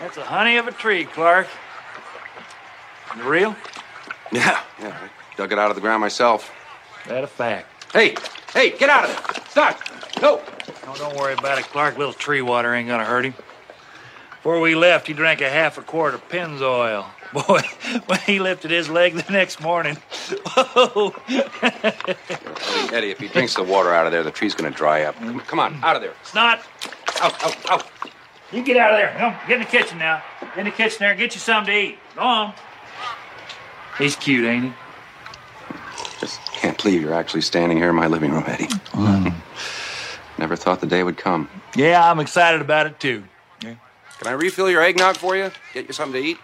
That's a honey of a tree, Clark. Real? Yeah, yeah. I dug it out of the ground myself. That a fact. Hey, hey, get out of there! Stop! No! No, don't worry about it, Clark. Little tree water ain't gonna hurt him. Before we left, he drank a half a quart of Pennzoil. Boy, when he lifted his leg the next morning, whoa! Eddie, Eddie, if he drinks the water out of there, the tree's gonna dry up. Come, come on, out of there. It's not. Out, out, out. You get out of there. Come, get in the kitchen now. Get in the kitchen there. Get you something to eat. Go on. He's cute, ain't he? Just can't believe you're actually standing here in my living room, Eddie. Mm. Never thought the day would come. Yeah, I'm excited about it too. Can I refill your eggnog for you? Get you something to eat?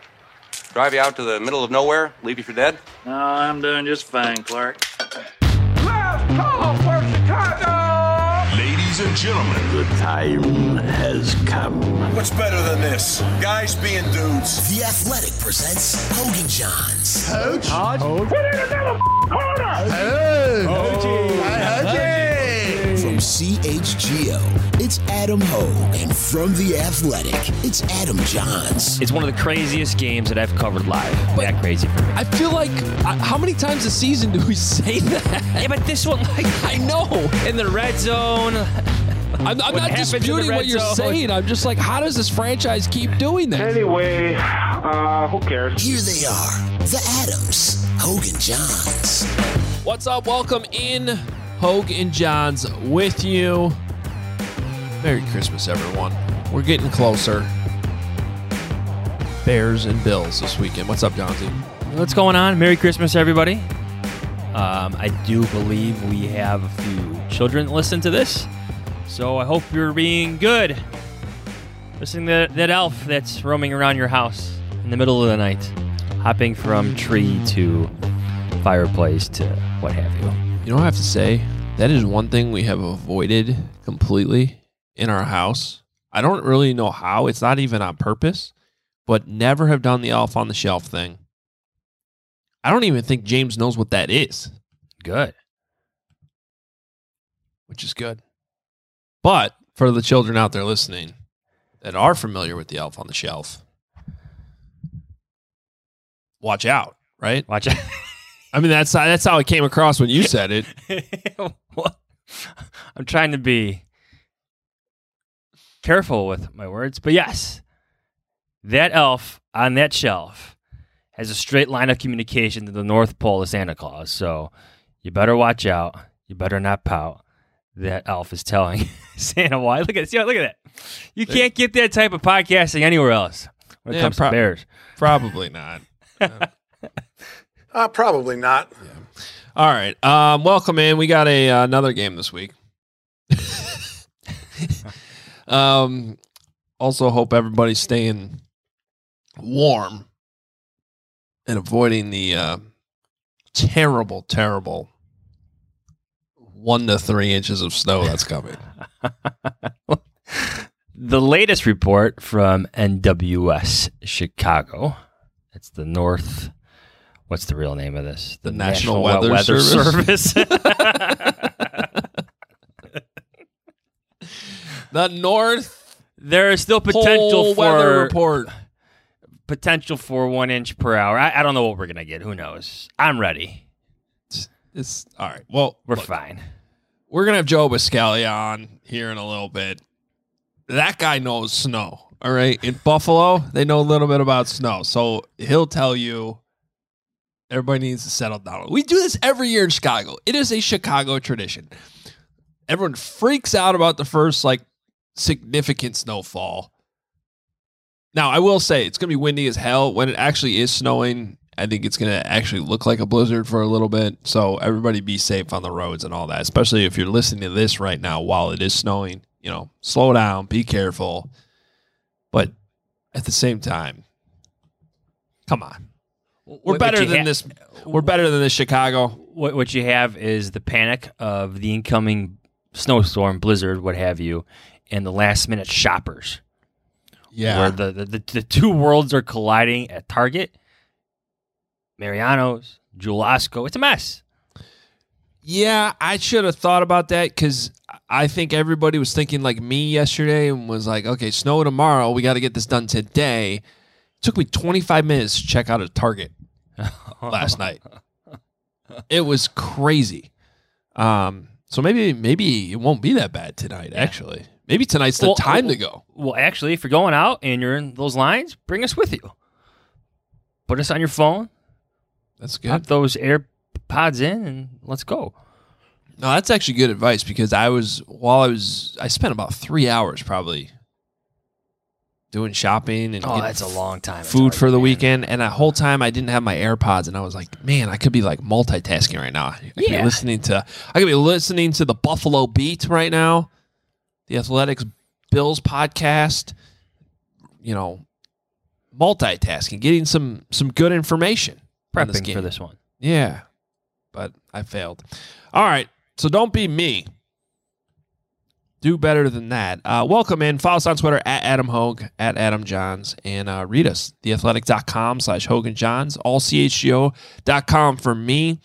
Drive you out to the middle of nowhere? Leave you for dead? No, I'm doing just fine, Clark. Ladies and gentlemen, The time has come. what's better than this? Guys being dudes. The Athletic presents Hoge and Jahns. From CHGO, it's Adam Ho, And from The Athletic, it's Adam Jahns. It's one of the craziest games that I've covered live. that crazy for me. I feel like I, how many times a season do we say that? Yeah, but this one, like, I know. in the red zone. I'm, I'm not happens in the disputing what you're zone? saying. I'm just like, how does this franchise keep doing that? Anyway, uh, who cares? Here they are, the Adams, Hoge and Jahns. What's up? Welcome in, Hoge and Jahns with you. Merry Christmas, everyone. We're getting closer. Bears and Bills this weekend. What's up, Johnsy? What's going on? Merry Christmas, everybody. Um, I do believe we have a few children listen to this, so I hope you're being good. Listening to that elf that's roaming around your house in the middle of the night, hopping from tree to fireplace to what have you. You know what I have to say? That is one thing we have avoided completely in our house. I don't really know how. It's not even on purpose, but never have done the elf on the shelf thing. I don't even think James knows what that is, Good. which is good. But for the children out there listening that are familiar with the elf on the shelf, watch out, right? Watch out. I mean, that's that's how it came across when you said it. I'm trying to be careful with my words, but yes, that elf on that shelf has a straight line of communication to the North Pole of Santa Claus. So you better watch out. You better not pout. That elf is telling Santa why. Look at see, look at that. You can't get that type of podcasting anywhere else when it Yeah, comes prob- to bears. Probably not. Uh, probably not. All right. Um, welcome in. We got a uh, another game this week. um, also hope everybody's staying warm and avoiding the uh, terrible, terrible one to three inches of snow that's coming. The latest report from NWS Chicago. It's the North. What's the real name of this? The National Weather Service. Service. the North there is still potential Pole weather report. potential for one inch per hour. I, I don't know what we're gonna get. Who knows? I'm ready. It's all right. Well, We're look, fine. We're gonna have Joe Buscaglia on here in a little bit. That guy knows snow. All right, in Buffalo, they know a little bit about snow, so he'll tell you. Everybody needs to settle down. We do this every year in Chicago. It is a Chicago tradition. Everyone freaks out about the first like significant snowfall. Now, I will say it's going to be windy as hell when it actually is snowing I think it's going to actually look like a blizzard for a little bit. So everybody be safe on the roads and all that, especially if you're listening to this right now while it is snowing. You know, slow down, be careful. But at the same time, come on. We're What- better what than ha- this. We're better than this Chicago. What what you have is the panic of the incoming snowstorm, blizzard, what have you, and the last minute shoppers. Yeah. Where the, the, the, the two worlds are colliding at Target. Mariano's, Jewel Osco. It's a mess. Yeah, I should have thought about that because I think everybody was thinking like me yesterday and was like, okay, snow tomorrow. We got to get this done today. Took me 25 minutes to check out a Target last night. It was crazy. Um, so maybe maybe it won't be that bad tonight. Actually, maybe tonight's the Well, time to go. Well, actually, if you're going out and you're in those lines, bring us with you. Put us on your phone. That's Pop good. those AirPods in and let's go. No, that's actually good advice because I was while I was I spent about three hours probably doing shopping and Oh, that's a long time. Food for the man. weekend, and that whole time I didn't have my AirPods, and I was like, man, I could be like multitasking right now. I could be Yeah. listening to I could be listening to the Buffalo Beat right now, the Athletics Bills podcast. You know, multitasking, getting some some good information. on this Prepping for this one. Yeah, but I failed. All right, so don't be me. Do better than that. Uh, welcome in. Follow us on Twitter at Adam Hoge, at Adam Jahns, and uh, read us, theathletic.com slash Hoge and Jahns, allchgo.com for me.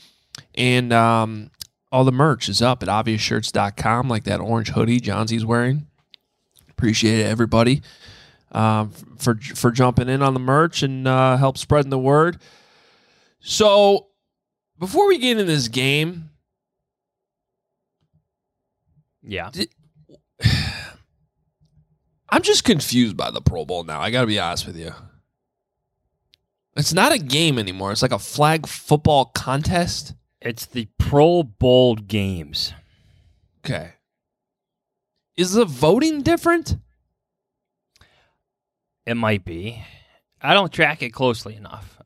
And um, all the merch is up at obviousshirts.com, like that orange hoodie Johnsy's wearing. Appreciate it, everybody, um, for for jumping in on the merch and uh, help spreading the word. So before we get into this game, Yeah. I'm just confused by the Pro Bowl now. I got to be honest with you. It's not a game anymore. It's like a flag football contest. It's the Pro Bowl games. Okay. Is the voting different? It might be. I don't track it closely enough.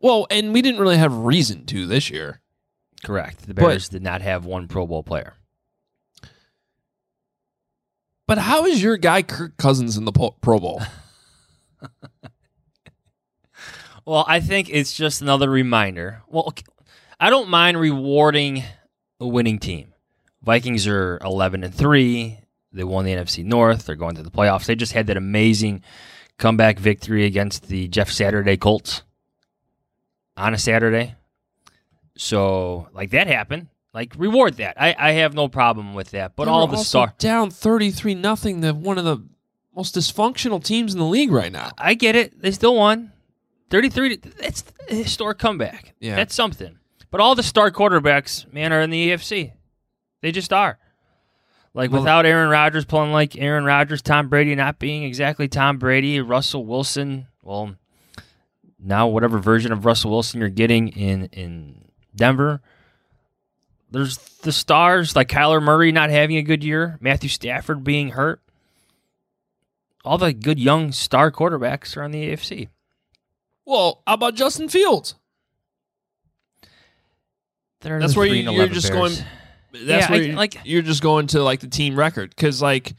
Well, and we didn't really have reason to this year. Correct. The But- Bears did not have one Pro Bowl player. But how is your guy Kirk Cousins in the Pro Bowl? Well, I think it's just another reminder. Well, I don't mind rewarding a winning team. Vikings are 11 and 3. They won the NFC North. They're going to the playoffs. They just had that amazing comeback victory against the Jeff Saturday Colts on a Saturday. So, like that happened. Like reward that. I, I have no problem with that. But They all the star down 33 nothing to one of the most dysfunctional teams in the league right now. I get it. They still won. 33 that's a historic comeback. Yeah. That's something. But all the star quarterbacks, man, are in the AFC. They just are. Like Well- without Aaron Rodgers playing like Aaron Rodgers, Tom Brady not being exactly Tom Brady, Russell Wilson, well, now whatever version of Russell Wilson you're getting in in Denver, there's the stars like Kyler Murray not having a good year, Matthew Stafford being hurt. All the good young star quarterbacks are on the AFC. Well, how about Justin Fields? They're That's where you, you're just Bears. going. That's Yeah, where I- you're, like- you're just going to like the team record because like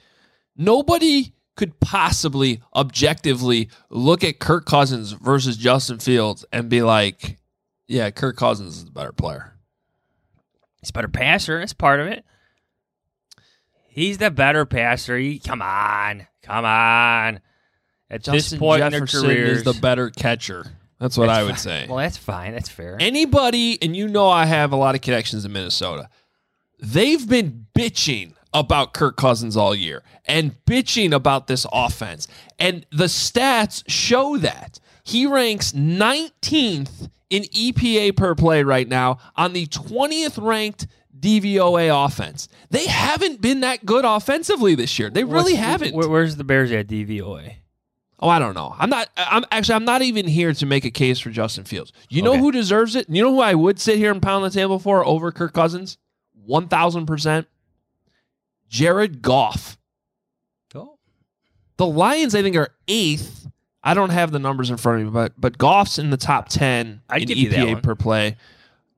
nobody could possibly objectively look at Kirk Cousins versus Justin Fields and be like, yeah, Kirk Cousins is the better player. He's a better passer. That's part of it. He's the better passer. He, come on, come on. At Justin this point in Jefferson their careers, is the better catcher. That's what That's I would fine. say. Well, that's fine. That's fair. Anybody, and you know I have a lot of connections in Minnesota. They've been bitching about Kirk Cousins all year and bitching about this offense. And the stats show that. He ranks 19th in EPA per play right now on the 20th ranked DVOA offense. They haven't been that good offensively this year. They really What's- haven't. where- where's the Bears at DVOA? Oh, I don't know. I'm not. I'm actually. I'm not even here to make a case for Justin Fields. You know Okay. who deserves it? You know who I would sit here and pound the table for over Kirk Cousins? One thousand percent. Jared Goff. Go. The Lions, I think, are eighth I don't have the numbers in front of me, but but Goff's in the top ten I'd in give you that EPA per play.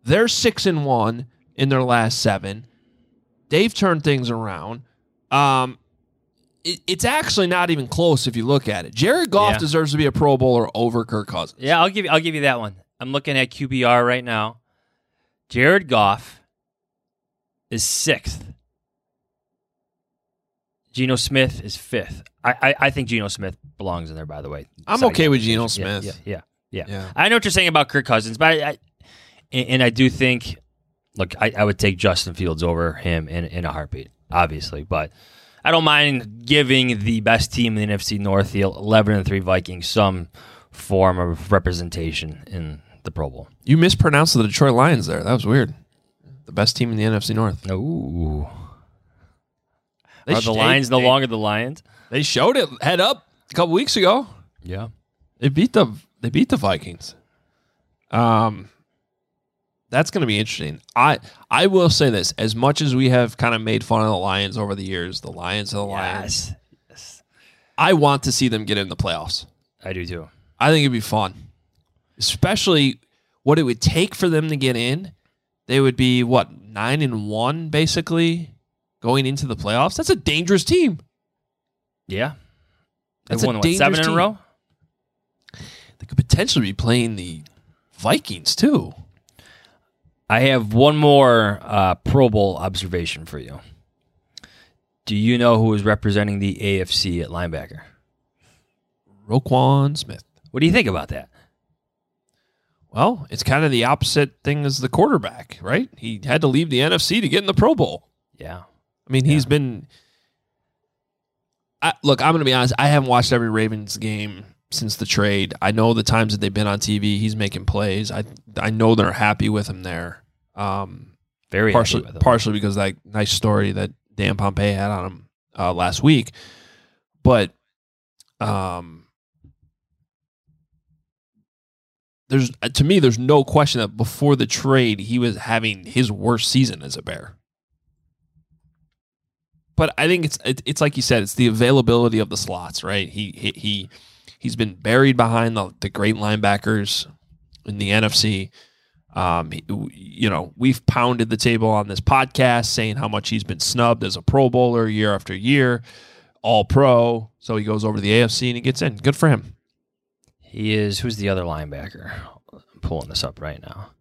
They're six and one in their last seven. They've turned things around. Um, it, it's actually not even close if you look at it. Jared Goff Yeah. deserves to be a Pro Bowler over Kirk Cousins. Yeah, I'll give you. I'll give you that one. I'm looking at QBR right now. Jared Goff is sixth. Geno Smith is fifth. I, I, I think Geno Smith belongs in there. By the way, I'm Second okay with Geno. Smith. Yeah, yeah, yeah, Yeah. I know what you're saying about Kirk Cousins, but I, I and, and I do think, look, I, I would take Justin Fields over him in in a heartbeat, obviously, but. I don't mind giving the best team in the NFC North, the 11 and 3 Vikings, some form of representation in the Pro Bowl. You mispronounced the Detroit Lions there. That was weird. The best team in the NFC North. Ooh. They Are the Lions no longer the Lions? They showed it head up a couple weeks ago. Yeah. They beat the they beat the Vikings. Um that's going to be interesting. I I will say this: as much as we have kind of made fun of the Lions over the years, the Lions are the Lions. Yes. I want to see them get in the playoffs. I do too. I think it'd be fun, especially what it would take for them to get in. They would be what nine and one basically going into the playoffs. That's a dangerous team. Yeah. That's They a won, what, seven dangerous in a team. row? They could potentially be playing the Vikings too. I have one more uh, Pro Bowl observation for you. Do you know who is representing the AFC at linebacker? Roquan Smith. What do you think about that? Well, it's kind of the opposite thing as the quarterback, right? He had to leave the NFC to get in the Pro Bowl. Yeah. I mean, he's been. I, look, I'm going to be honest. I haven't watched every Ravens game since the trade. I know the times that they've been on TV, he's making plays. I I know they're happy with him there. Um, Very partially partially because of that nice story that Dan Pompei had on him uh, last week, but um, there's to me there's no question that before the trade he was having his worst season as a Bear. But I think it's it, it's like you said, it's the availability of the slots, right? He he, he he's been buried behind the, the great linebackers in the NFC. Um, you know, we've pounded the table on this podcast saying how much he's been snubbed as a Pro Bowler year after year, All Pro. So he goes over to the AFC and he gets in. Good for him. He is, who's the other linebacker? I'm pulling this up right now.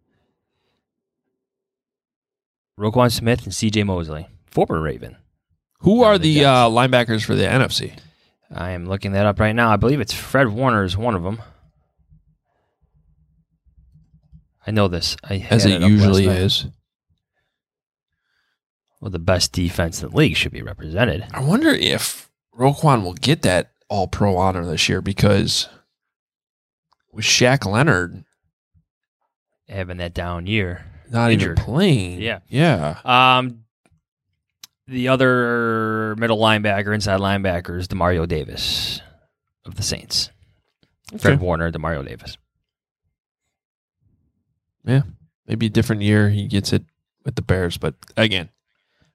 Roquan Smith and CJ Mosley, former Raven. Who are the the uh, linebackers for the NFC? I am looking that up right now. I believe it's Fred Warner is one of them. I know this. I As it up usually is. Well, the best defense in the league should be represented. I wonder if Roquan will get that All Pro honor this year because with Shaq Leonard Having that down year, not Injured. even playing, Yeah. yeah, Um, the other middle linebacker, inside linebacker, is Demario Davis of the Saints. Fred Okay. Warner, Demario Davis. yeah, maybe a different year he gets it with the Bears, but again,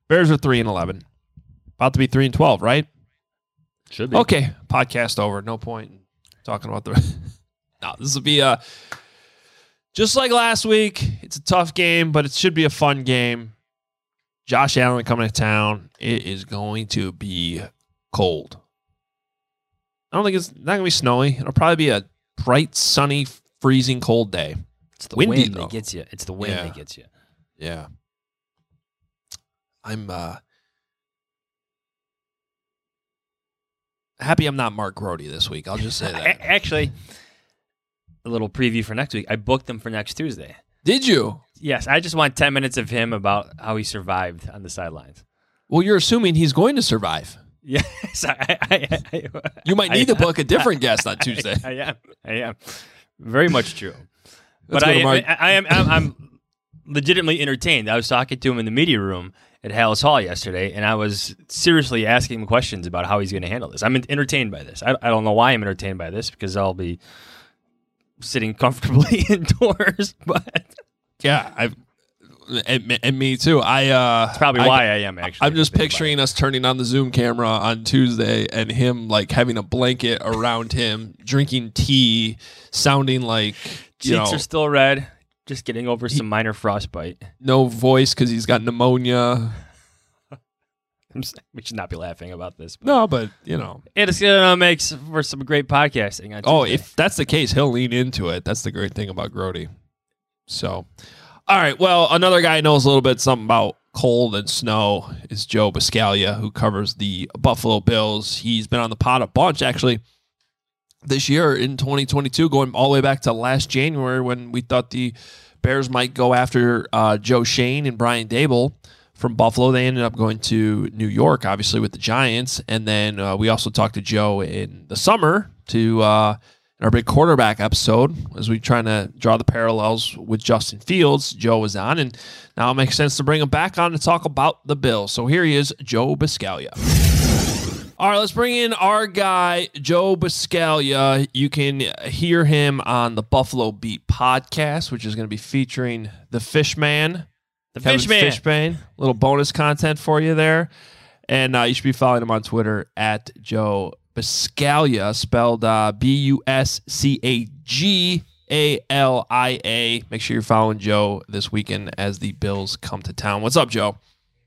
Bears are three and eleven, about to be three and twelve, right? Should be. Okay, podcast over. No point in talking about the. no, this will be uh just like last week. It's a tough game, but it should be a fun game. Josh Allen coming to town. It is going to be cold. I don't think it's not gonna be snowy. It'll probably be a bright, sunny, freezing cold day. It's the Windy, wind though. that gets you. It's the wind Yeah. that gets you. Yeah. I'm uh happy I'm not Mark Grote this week. I'll just say that. Actually, a little preview for next week. I booked them for next Tuesday. Did you? Yes, I just want 10 minutes of him about how he survived on the sidelines. Well, you're assuming he's going to survive. Yes, I, I, I, You might need to book a different guest on Tuesday. I, am. I am. Very much true. Let's but I, Mark. I, I am. I'm, I'm legitimately entertained. I was talking to him in the media room at Halas Hall yesterday, and I was seriously asking him questions about how he's going to handle this. I'm entertained by this. I, I don't know why I'm entertained by this because I'll be sitting comfortably indoors. But Yeah, I've and, and me too. I uh, That's probably why I am, actually, I'm just picturing us turning on the Zoom camera on Tuesday and him like having a blanket around him, drinking tea, sounding like Cheeks know are still red. Just getting over some minor frostbite. no voice because he's got pneumonia. We should not be laughing about this. But No, but you know. it's gonna make for some great podcasting. Oh, if that's the case, he'll lean into it. That's the great thing about Grote. So, all right. Well, another guy knows a little bit something about cold and snow is Joe Buscaglia, who covers the Buffalo Bills. He's been on the pod a bunch actually this year in 2022, going all the way back to last January when we thought the Bears might go after uh, Joe Schoen and Brian Daboll from Buffalo. They ended up going to New York, obviously with the Giants, and then uh, we also talked to Joe in the summer to uh, in our big quarterback episode as we trying to draw the parallels with Justin Fields. Joe was on, and now it makes sense to bring him back on to talk about the Bills. So here he is, Joe Buscaglia. All right, let's bring in our guy, Joe Buscaglia. You can hear him on the Buffalo Beat podcast, which is going to be featuring the Fishman. The Kevin Fishbain. Little bonus content for you there. And uh, you should be following him on Twitter at Joe Buscaglia, spelled uh, B U S C A G A L I A. Make sure you're following Joe this weekend as the Bills come to town. What's up, Joe?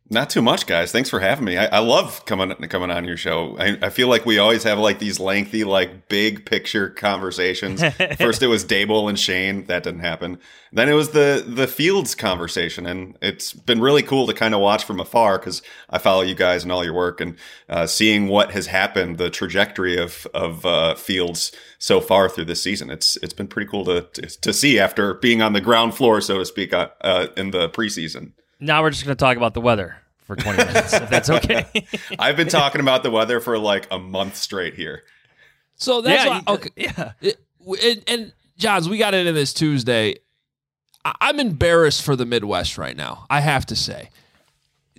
Not too much, guys. Thanks for having me. I, I love coming coming on your show. I, I feel like we always have like these lengthy, like big picture conversations. First, it was Daboll and Schoen. That didn't happen. Then it was the the Fields conversation, and it's been really cool to kind of watch from afar because I follow you guys and all your work, and uh, seeing what has happened, the trajectory of of uh, Fields so far through this season. It's it's been pretty cool to to, to see after being on the ground floor, so to speak, uh, uh, in the preseason. Now we're just gonna talk about the weather for 20 minutes, if that's okay. I've been talking about the weather for like a month straight here. So that's Yeah, why, you- okay. yeah. It- and, and Johns, we got into this Tuesday. I- I'm embarrassed for the Midwest right now. I have to say,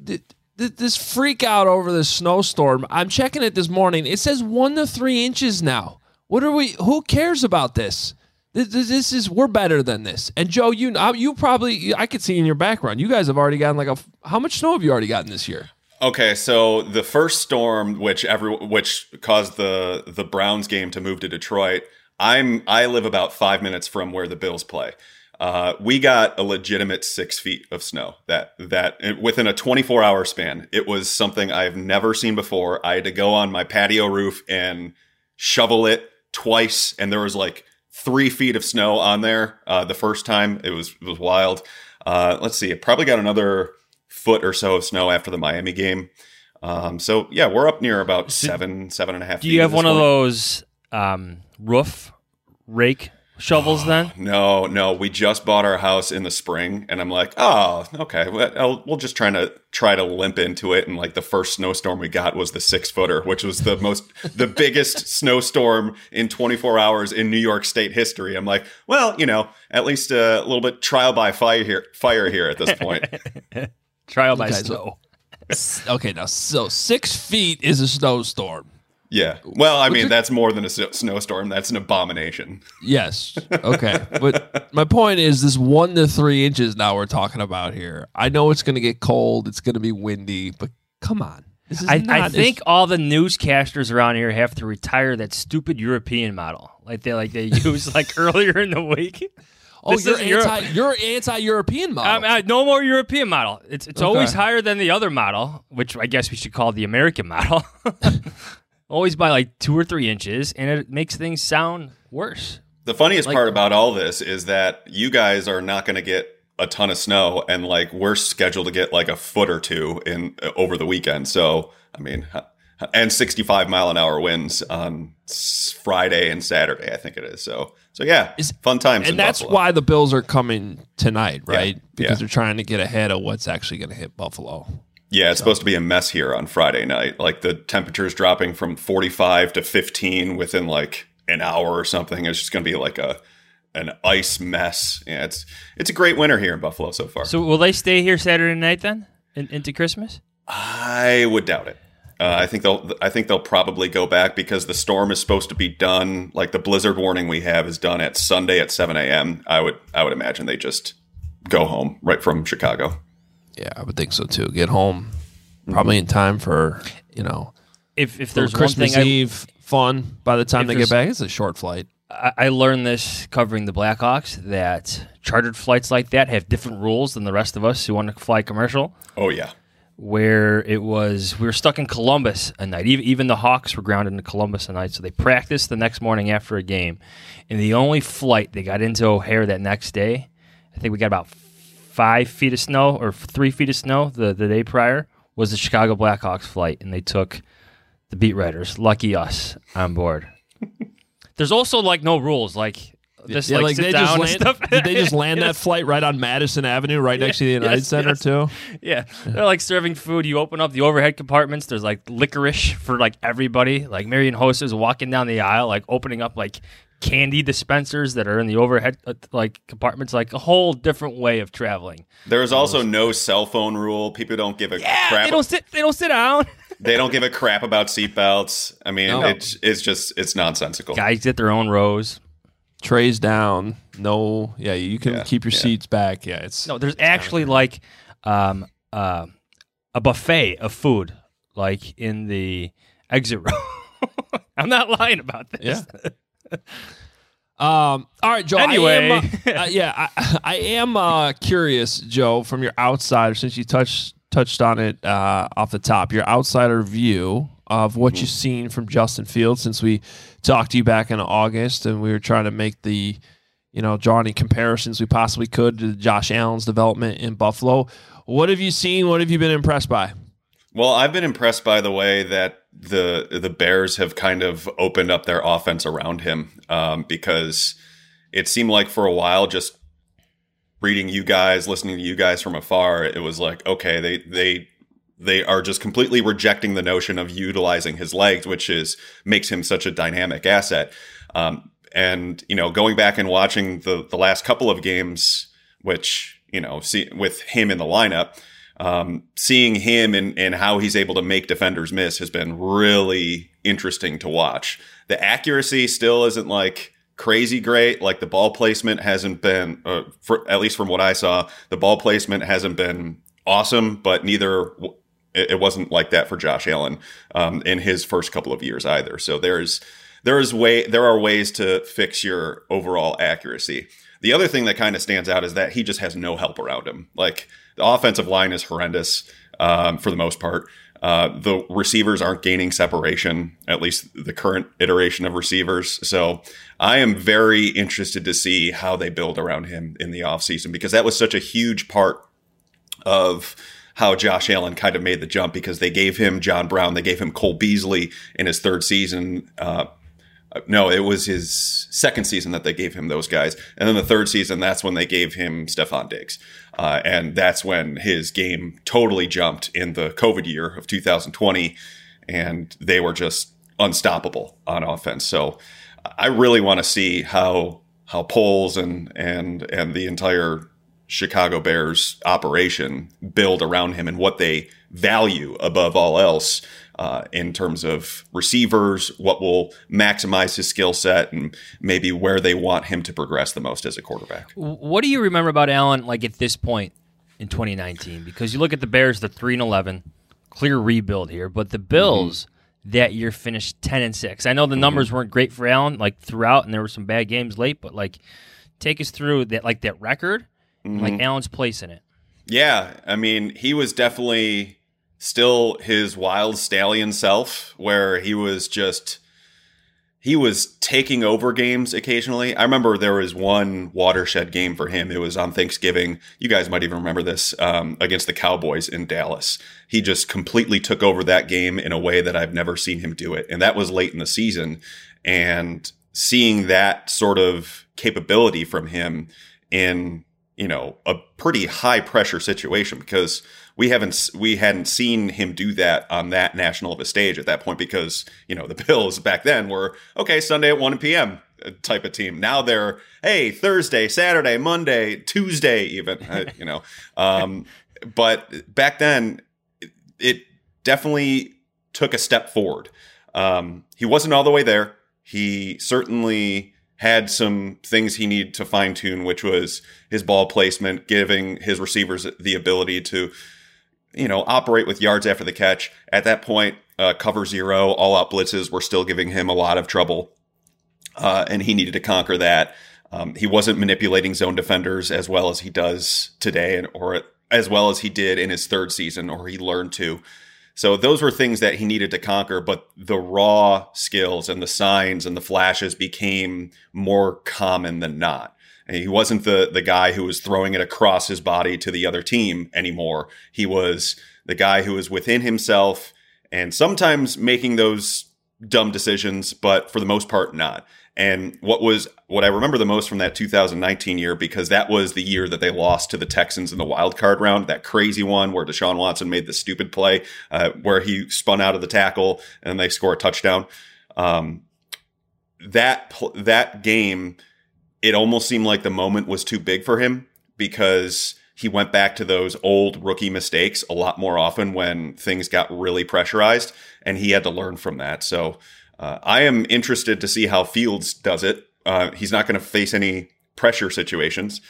Th- th- this freak out over this snowstorm. I'm checking it this morning. It says one to three inches now. What are we? Who cares about this? This, this- is we're better than this. And Joe, you you probably I could see in your background. You guys have already gotten like a. How much snow have you already gotten this year? Okay, so the first storm, which every which caused the the Browns game to move to Detroit, I'm I live about five minutes from where the Bills play. Uh, we got a legitimate six feet of snow that that within a 24 hour span. It was something I've never seen before. I had to go on my patio roof and shovel it twice, and there was like three feet of snow on there. Uh, the first time it was it was wild. Uh, let's see, it probably got another foot or so of snow after the Miami game. Um, so yeah, we're up near about seven, seven and a half. Do you have one of those um, roof rake shovels oh, then? No, no, we just bought our house in the spring, and I'm like, oh, okay, well, I'll, we'll just try to try to limp into it. And like the first snowstorm we got was the six footer, which was the most, the biggest snowstorm in 24 hours in New York State history. I'm like, well, you know, at least a little bit trial by fire here, fire here at this point. Trial by Okay, so- snow. Okay, now so six feet is a snowstorm. Yeah, well, I mean, could- that's more than a snowstorm. That's an abomination. Yes. Okay. but my point is this one to three inches now we're talking about here. I know it's going to get cold. It's going to be windy, but come on. This is I, not I think all the newscasters around here have to retire that stupid European model, like they like they used like earlier in the week. oh, This you're isn't Europe. anti, you're anti-European model. Um, uh, no more European model. It's it's Okay. always higher than the other model, which I guess we should call the American model. always by like two or three inches, and it makes things sound worse. The funniest Like- part about all this is that you guys are not going to get a ton of snow, and like we're scheduled to get like a foot or two in uh, over the weekend. So I mean, and 65 mile an hour winds on Friday and Saturday, I think it is. So so yeah, fun times. and that's Buffalo. why the Bills are coming tonight, right? Because yeah. they're trying to get ahead of what's actually going to hit Buffalo. Yeah, it's supposed to be a mess here on Friday night. Like the temperature's dropping from 45 to 15 within like an hour or something. It's just going to be like a an ice mess. Yeah, it's it's a great winter here in Buffalo so far. So will they stay here Saturday night then, in, into Christmas? I would doubt it. Uh, I think they'll. I think they'll probably go back because the storm is supposed to be done. Like the blizzard warning we have is done at Sunday at 7 a.m. I would. I would imagine they just go home right from Chicago. Yeah, I would think so too. Get home probably mm-hmm. in time for you know If if for there's one Christmas thing I, Eve fun. By the time they get back, it's a short flight. I I learned this covering the Blackhawks that chartered flights like that have different rules than the rest of us who want to fly commercial. Oh yeah, Where it was, we were stuck in Columbus a night. Even, even the Hawks were grounded in Columbus a night, so they practiced the next morning after a game. And the only flight they got into O'Hare that next day, I think we got about five feet of snow or three feet of snow the, the day prior, was the Chicago Blackhawks flight, and they took the beat writers, lucky us, on board. There's also like no rules, like just yeah, like, like sit they down just and land. stuff. Did they just land that flight right on Madison Avenue, right next to the United Yes, Center yes. too? Yeah, they're like serving food. You open up the overhead compartments. There's like licorice for like everybody. Like Marian Hossa is walking down the aisle, like opening up like candy dispensers that are in the overhead uh, like compartments. Like a whole different way of traveling. there is also no cell phone rule. People don't give a Yeah, crap. they don't sit. They don't sit down. They don't give a crap about seatbelts. I mean, No. it's it's just it's nonsensical. Guys get their own rows. Trays down. No, yeah, you can Yeah, keep your yeah. seats back. Yeah, it's No, there's actually like um, uh, a buffet of food, like in the exit row. I'm not lying about this. Yeah. Um. All right, Joe. Anyway. I am, uh, uh, yeah, I, I am uh, curious, Joe, from your outsider, since you touched touched on it uh, off the top, your outsider view of what you've seen from Justin Fields since we talked to you back in August, and we were trying to make the, you know, draw any comparisons we possibly could to Josh Allen's development in Buffalo. What have you seen? What have you been impressed by? Well, I've been impressed by the way that the the Bears have kind of opened up their offense around him um, because it seemed like for a while, just reading you guys, listening to you guys from afar, it was like okay, they they they are just completely rejecting the notion of utilizing his legs, which is makes him such a dynamic asset. Um, and you know, going back and watching the the last couple of games, which you know, see with him in the lineup um, seeing him and, and how he's able to make defenders miss has been really interesting to watch. The accuracy still isn't like crazy great. Like the ball placement hasn't been, uh, for, at least from what I saw, the ball placement hasn't been awesome, but neither it, it wasn't like that for Josh Allen um, in his first couple of years either. So there's there is way there are ways to fix your overall accuracy. The other thing that kind of stands out is that he just has no help around him. Like the offensive line is horrendous um, for the most part. Uh, the receivers aren't gaining separation, at least the current iteration of receivers. So I am very interested to see how they build around him in the offseason because that was such a huge part of how Josh Allen kind of made the jump because they gave him John Brown, they gave him Cole Beasley in his third season. Uh, no, it was his second season that they gave him those guys. And then the third season, that's when they gave him Stefon Diggs. Uh, and that's when his game totally jumped in the COVID year of 2020. And they were just unstoppable on offense. So I really want to see how how Poles and and and the entire Chicago Bears operation build around him and what they value above all else uh, in terms of receivers, what will maximize his skill set, and maybe where they want him to progress the most as a quarterback. What do you remember about Allen like at this point in 2019? Because you look at the Bears, they're three and 11, clear rebuild here, but the Bills that year finished 10 and six. I know the numbers weren't great for Allen like throughout, and there were some bad games late, but like take us through that like that record, and, like Allen's place in it. Yeah, I mean, he was definitely still his wild stallion self, where he was just he was taking over games occasionally. I remember there was one watershed game for him. It was on Thanksgiving. You guys might even remember this um, against the Cowboys in Dallas. He just completely took over that game in a way that I've never seen him do it, and that was late in the season. And seeing that sort of capability from him in you know a pretty high pressure situation because we haven't we hadn't seen him do that on that national of a stage at that point because you know the Bills back then were okay Sunday at 1 p.m. type of team. Now they're hey Thursday, Saturday, Monday, Tuesday even uh, you know. Um, but back then it, it definitely took a step forward. Um, he wasn't all the way there. He certainly had some things he needed to fine tune, which was his ball placement, giving his receivers the ability to, you know, operate with yards after the catch. At that point, uh, cover zero, all out blitzes were still giving him a lot of trouble, uh, and he needed to conquer that. Um, he wasn't manipulating zone defenders as well as he does today, and or as well as he did in his third season, or he learned to. So those were things that he needed to conquer, but the raw skills and the signs and the flashes became more common than not. And he wasn't the the guy who was throwing it across his body to the other team anymore. He was the guy who was within himself and sometimes making those dumb decisions, but for the most part not. And what was what I remember the most from that 2019 year because that was the year that they lost to the Texans in the wild card round, that crazy one where Deshaun Watson made the stupid play uh, where he spun out of the tackle and they score a touchdown. Um, that that game, it almost seemed like the moment was too big for him because he went back to those old rookie mistakes a lot more often when things got really pressurized, and he had to learn from that. So uh, I am interested to see how Fields does it. Uh, he's not going to face any pressure situations.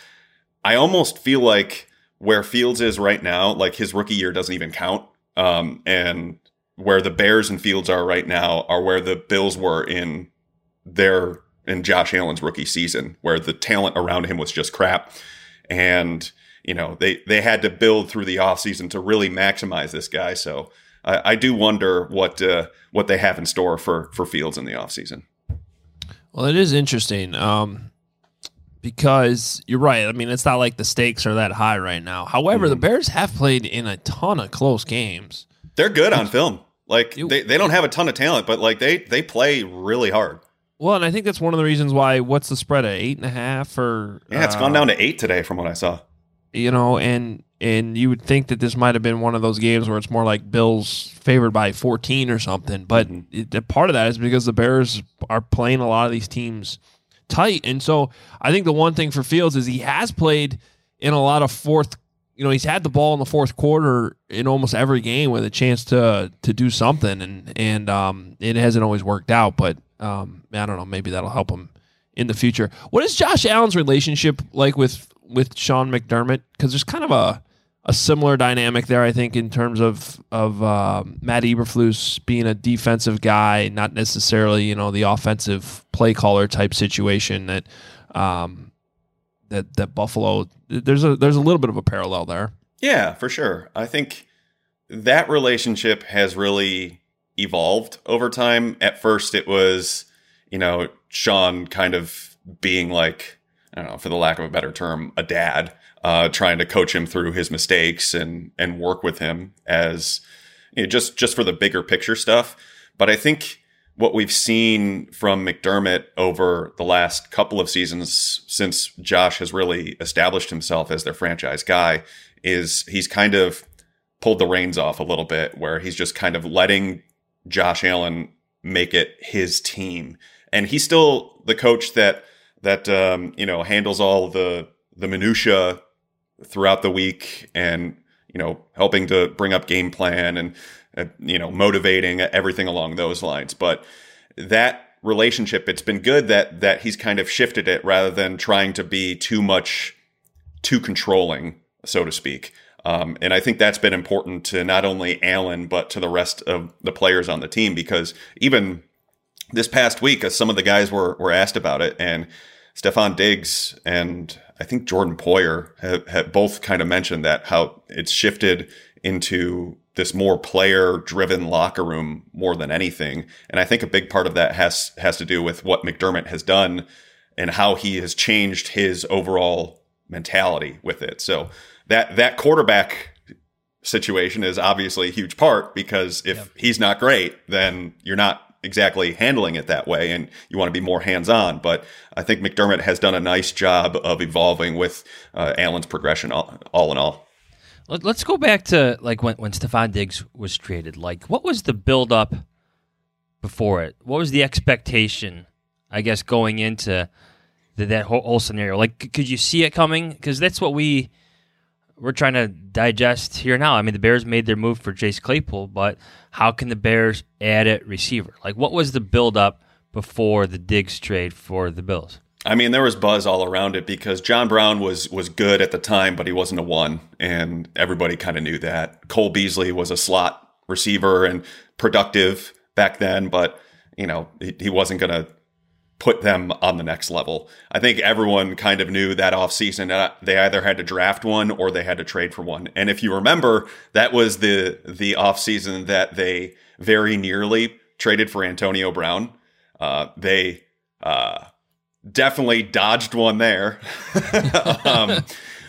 I almost feel like where Fields is right now, like his rookie year doesn't even count. Um, and where the Bears and Fields are right now are where the Bills were in their in Josh Allen's rookie season, where the talent around him was just crap. And, you know, they, they had to build through the offseason to really maximize this guy. So I, I do wonder what uh, what they have in store for for Fields in the offseason. Well, it is interesting um, because you're right. I mean, it's not like the stakes are that high right now. However, mm-hmm. the Bears have played in a ton of close games. They're good on film. Like they, they don't have a ton of talent, but like they they play really hard. Well, and I think that's one of the reasons why. What's the spread at eight and a half or? Yeah, it's uh, gone down to eight today, from what I saw. You know, and and you would think that this might have been one of those games where it's more like Bills favored by 14 or something. But mm-hmm. it, part of that is because the Bears are playing a lot of these teams tight, and so I think the one thing for Fields is he has played in a lot of fourth. You know, he's had the ball in the fourth quarter in almost every game with a chance to to do something, and and um, it hasn't always worked out. But um, I don't know, maybe that'll help him in the future. What is Josh Allen's relationship like with with Sean McDermott? Because there's kind of a a similar dynamic there, I think, in terms of of uh, Matt Eberflus being a defensive guy, not necessarily you know the offensive play caller type situation that um, that that Buffalo. There's a there's a little bit of a parallel there. Yeah, for sure. I think that relationship has really evolved over time. At first, it was you know Sean kind of being like I don't know, for the lack of a better term, a dad uh, trying to coach him through his mistakes and and work with him as you know, just just for the bigger picture stuff. But I think what we've seen from McDermott over the last couple of seasons since Josh has really established himself as their franchise guy is he's kind of pulled the reins off a little bit where he's just kind of letting Josh Allen make it his team. And he's still the coach that that um, you know handles all the the minutia throughout the week and you know helping to bring up game plan and uh, you know motivating everything along those lines. But that relationship it's been good that that he's kind of shifted it rather than trying to be too much too controlling so to speak. Um, and I think that's been important to not only Allen but to the rest of the players on the team because even this past week, uh, some of the guys were were asked about it, and Stefon Diggs and I think Jordan Poyer have, have both kind of mentioned that how it's shifted into this more player driven locker room more than anything. And I think a big part of that has has to do with what McDermott has done and how he has changed his overall mentality with it. So that that quarterback situation is obviously a huge part because if yep. he's not great, then you're not exactly handling it that way and you want to be more hands on. But I think McDermott has done a nice job of evolving with uh, Allen's progression all, all in all. Let's go back to like when, when Stefon Diggs was traded. Like, what was the build up before it? What was the expectation, I guess, going into the, that whole, whole scenario? Like, could you see it coming? Because that's what we we're trying to digest here now. I mean, the Bears made their move for Chase Claypool, but how can the Bears add a receiver? Like, what was the buildup before the Diggs trade for the Bills. I mean, there was buzz all around it because John Brown was was good at the time, but he wasn't a one, and everybody kind of knew that. Cole Beasley was a slot receiver and productive back then, but you know he, he wasn't going to put them on the next level. I think everyone kind of knew that offseason that they either had to draft one or they had to trade for one. And if you remember, that was the the offseason that they very nearly traded for Antonio Brown. Uh, they uh, definitely dodged one there. um,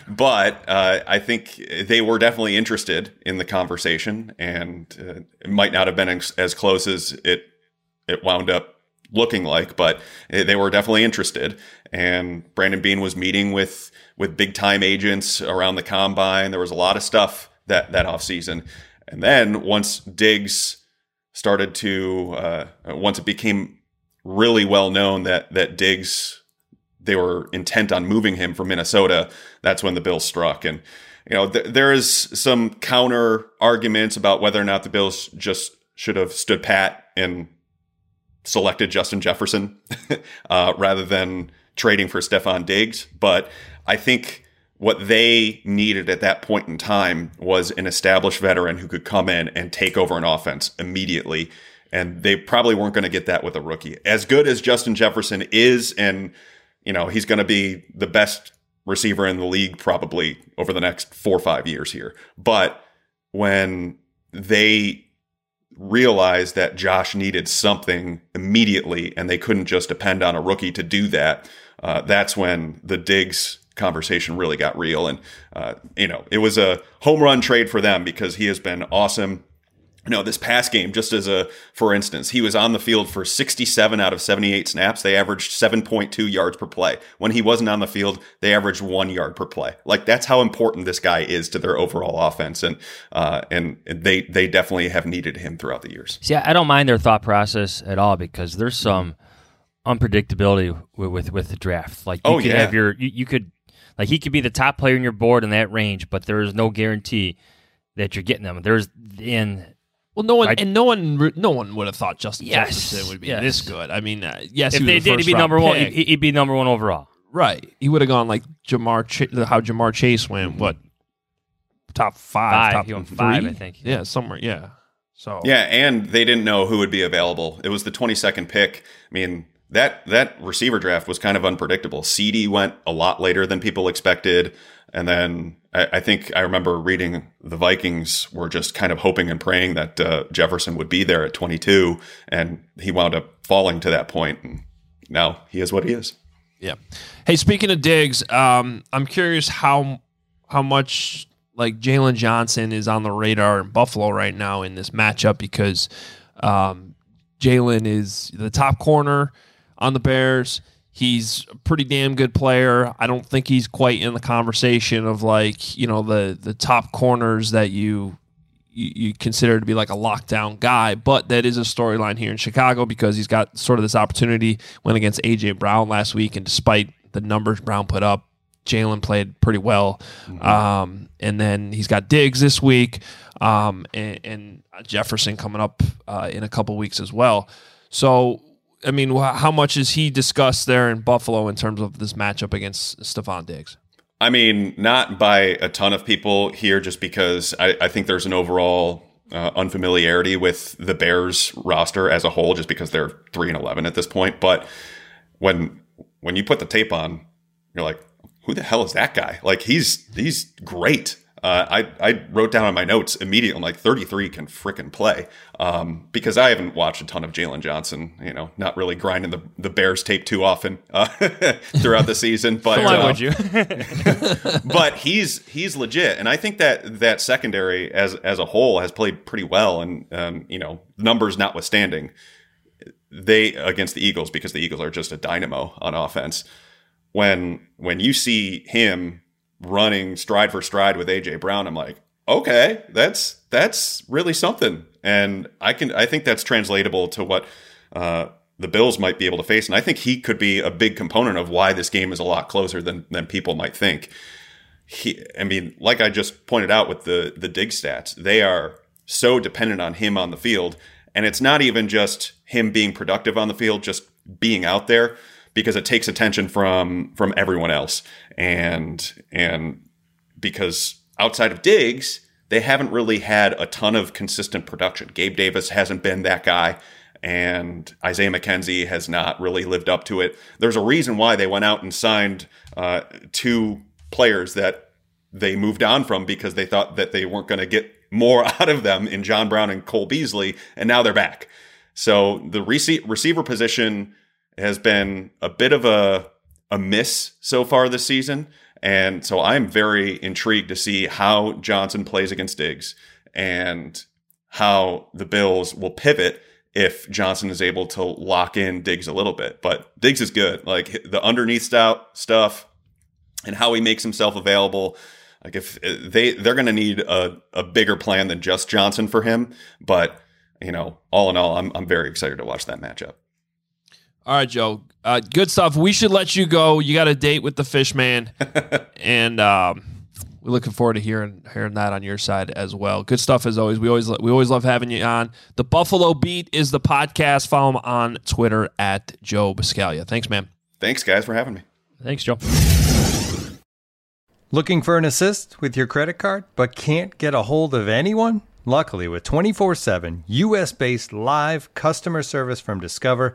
but uh, I think they were definitely interested in the conversation, and uh, it might not have been as close as it it wound up looking like, but they were definitely interested. And Brandon Beane was meeting with with big time agents around the combine. There was a lot of stuff that that off season, and then once Diggs started to uh, once it became really well known that that Diggs they were intent on moving him from Minnesota. That's when the bill struck, and you know th- there is some counter arguments about whether or not the Bills just should have stood pat and selected Justin Jefferson uh, rather than trading for Stefon Diggs. But I think what they needed at that point in time was an established veteran who could come in and take over an offense immediately. And they probably weren't going to get that with a rookie. As good as Justin Jefferson is, and you know he's going to be the best receiver in the league probably over the next four or five years here. But when they realized that Josh needed something immediately and they couldn't just depend on a rookie to do that, uh, that's when the Diggs conversation really got real. And, uh, you know, it was a home run trade for them because he has been awesome. Know, this past game, just as a for instance, he was on the field for 67 out of 78 snaps. They averaged 7.2 yards per play. When he wasn't on the field, they averaged one yard per play. Like that's how important this guy is to their overall offense, and uh, and they they definitely have needed him throughout the years. See, I don't mind their thought process at all because there's some unpredictability with with, with the draft. Like you Oh, could yeah. have your you, you could like he could be the top player in your board in that range, but there is no guarantee that you're getting them. There's in Well, no one I- and no one, no one would have thought Justin Yes, Jefferson would be yes. this good. I mean, uh, yes, if he they a did, he'd be first-round number one. He'd, he'd be number one overall. right? He would have gone like Ja'Marr, Ch- how Ja'Marr Chase went. What top five? Five, top he went three? five, I think. Yeah, somewhere. Yeah. So Yeah, and they didn't know who would be available. It was the 22nd pick. I mean, that that receiver draft was kind of unpredictable. CeeDee went a lot later than people expected, and then I, I think I remember reading the Vikings were just kind of hoping and praying that uh, Jefferson would be there at 22, and he wound up falling to that point, and now he is what he is. Yeah. Hey, speaking of Diggs, um, I'm curious how how much like Jaylon Johnson is on the radar in Buffalo right now in this matchup because um, Jaylon is the top corner on the Bears. He's a pretty damn good player. I don't think he's quite in the conversation of like you know the the top corners that you you, consider to be like a lockdown guy, but that is a storyline here in Chicago because he's got sort of this opportunity. Went against AJ Brown last week, and despite the numbers Brown put up, Jaylon played pretty well. Um, and then he's got Diggs this week, um, and, and Jefferson coming up uh, in a couple weeks as well. So, I mean, how much is he discussed there in Buffalo in terms of this matchup against Stefon Diggs? I mean, not by a ton of people here, just because I, I think there's an overall uh, unfamiliarity with the Bears roster as a whole, just because they're three and eleven at this point. But when when you put the tape on, you're like, who the hell is that guy? Like he's he's great. Uh, I I wrote down on my notes immediately. I'm like 33 can frickin' play um, because I haven't watched a ton of Jaylon Johnson. You know, not really grinding the the Bears tape too often uh, throughout the season. But Why uh, would you? but he's he's legit, and I think that that secondary as as a whole has played pretty well, and um, you know numbers notwithstanding, they against the Eagles because the Eagles are just a dynamo on offense. When when you see him running stride for stride with AJ Brown, I'm like, okay, that's that's really something, and I can I think that's translatable to what. Uh, the Bills might be able to face, and I think he could be a big component of why this game is a lot closer than than people might think. He, I mean, like I just pointed out with the the Diggs stats, they are so dependent on him on the field, and it's not even just him being productive on the field, just being out there because it takes attention from from everyone else and and because outside of Diggs, they haven't really had a ton of consistent production. Gabe Davis hasn't been that guy and Isaiah McKenzie has not really lived up to it. There's a reason why they went out and signed uh, two players that they moved on from because they thought that they weren't going to get more out of them in John Brown and Cole Beasley, and now they're back. So the rece- receiver position has been a bit of a a miss so far this season, and so I'm very intrigued to see how Johnson plays against Diggs and how the Bills will pivot if Johnson is able to lock in Diggs a little bit. But Diggs is good. Like the underneath stout stuff and how he makes himself available. Like if uh, they they're going to need a, a bigger plan than just Johnson for him. But you know, all in all, I'm I'm very excited to watch that matchup. All right, Joe. Uh, good stuff. We should let you go. You got a date with the fish man, and um, we're looking forward to hearing hearing that on your side as well. Good stuff as always. We always we always love having you on. The Buffalo Beat is the podcast. Follow him on Twitter at Joe Buscaglia. Thanks, man. Thanks, guys, for having me. Thanks, Joe. Looking for an assist with your credit card, but can't get a hold of anyone? Luckily, with 24 7 US based live customer service from Discover,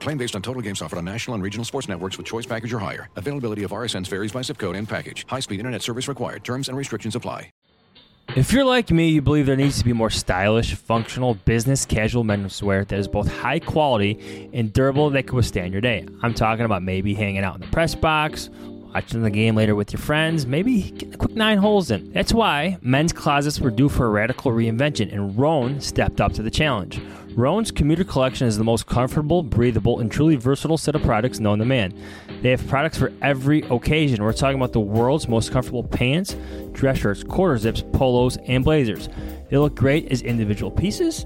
Claim based on total games offered on national and regional sports networks with choice package or higher. Availability of RSNs varies by zip code and package. High speed internet service required. Terms and restrictions apply. If you're like me, you believe there needs to be more stylish, functional, business casual menswear that is both high quality and durable that can withstand your day. I'm talking about maybe hanging out in the press box, watching the game later with your friends, maybe getting a quick nine holes in. That's why men's closets were due for a radical reinvention, and Rhone stepped up to the challenge. Rhone's commuter collection is the most comfortable, breathable, and truly versatile set of products known to man. They have products for every occasion. We're talking about the world's most comfortable pants, dress shirts, quarter zips, polos, and blazers. They look great as individual pieces,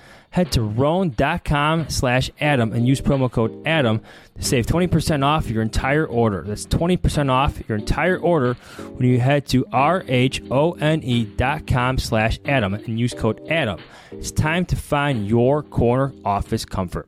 head to rhone.com slash adam and use promo code adam to save 20% off your entire order. That's 20% off your entire order when you head to r-h-o-n-e.com slash adam and use code adam. It's time to find your corner office comfort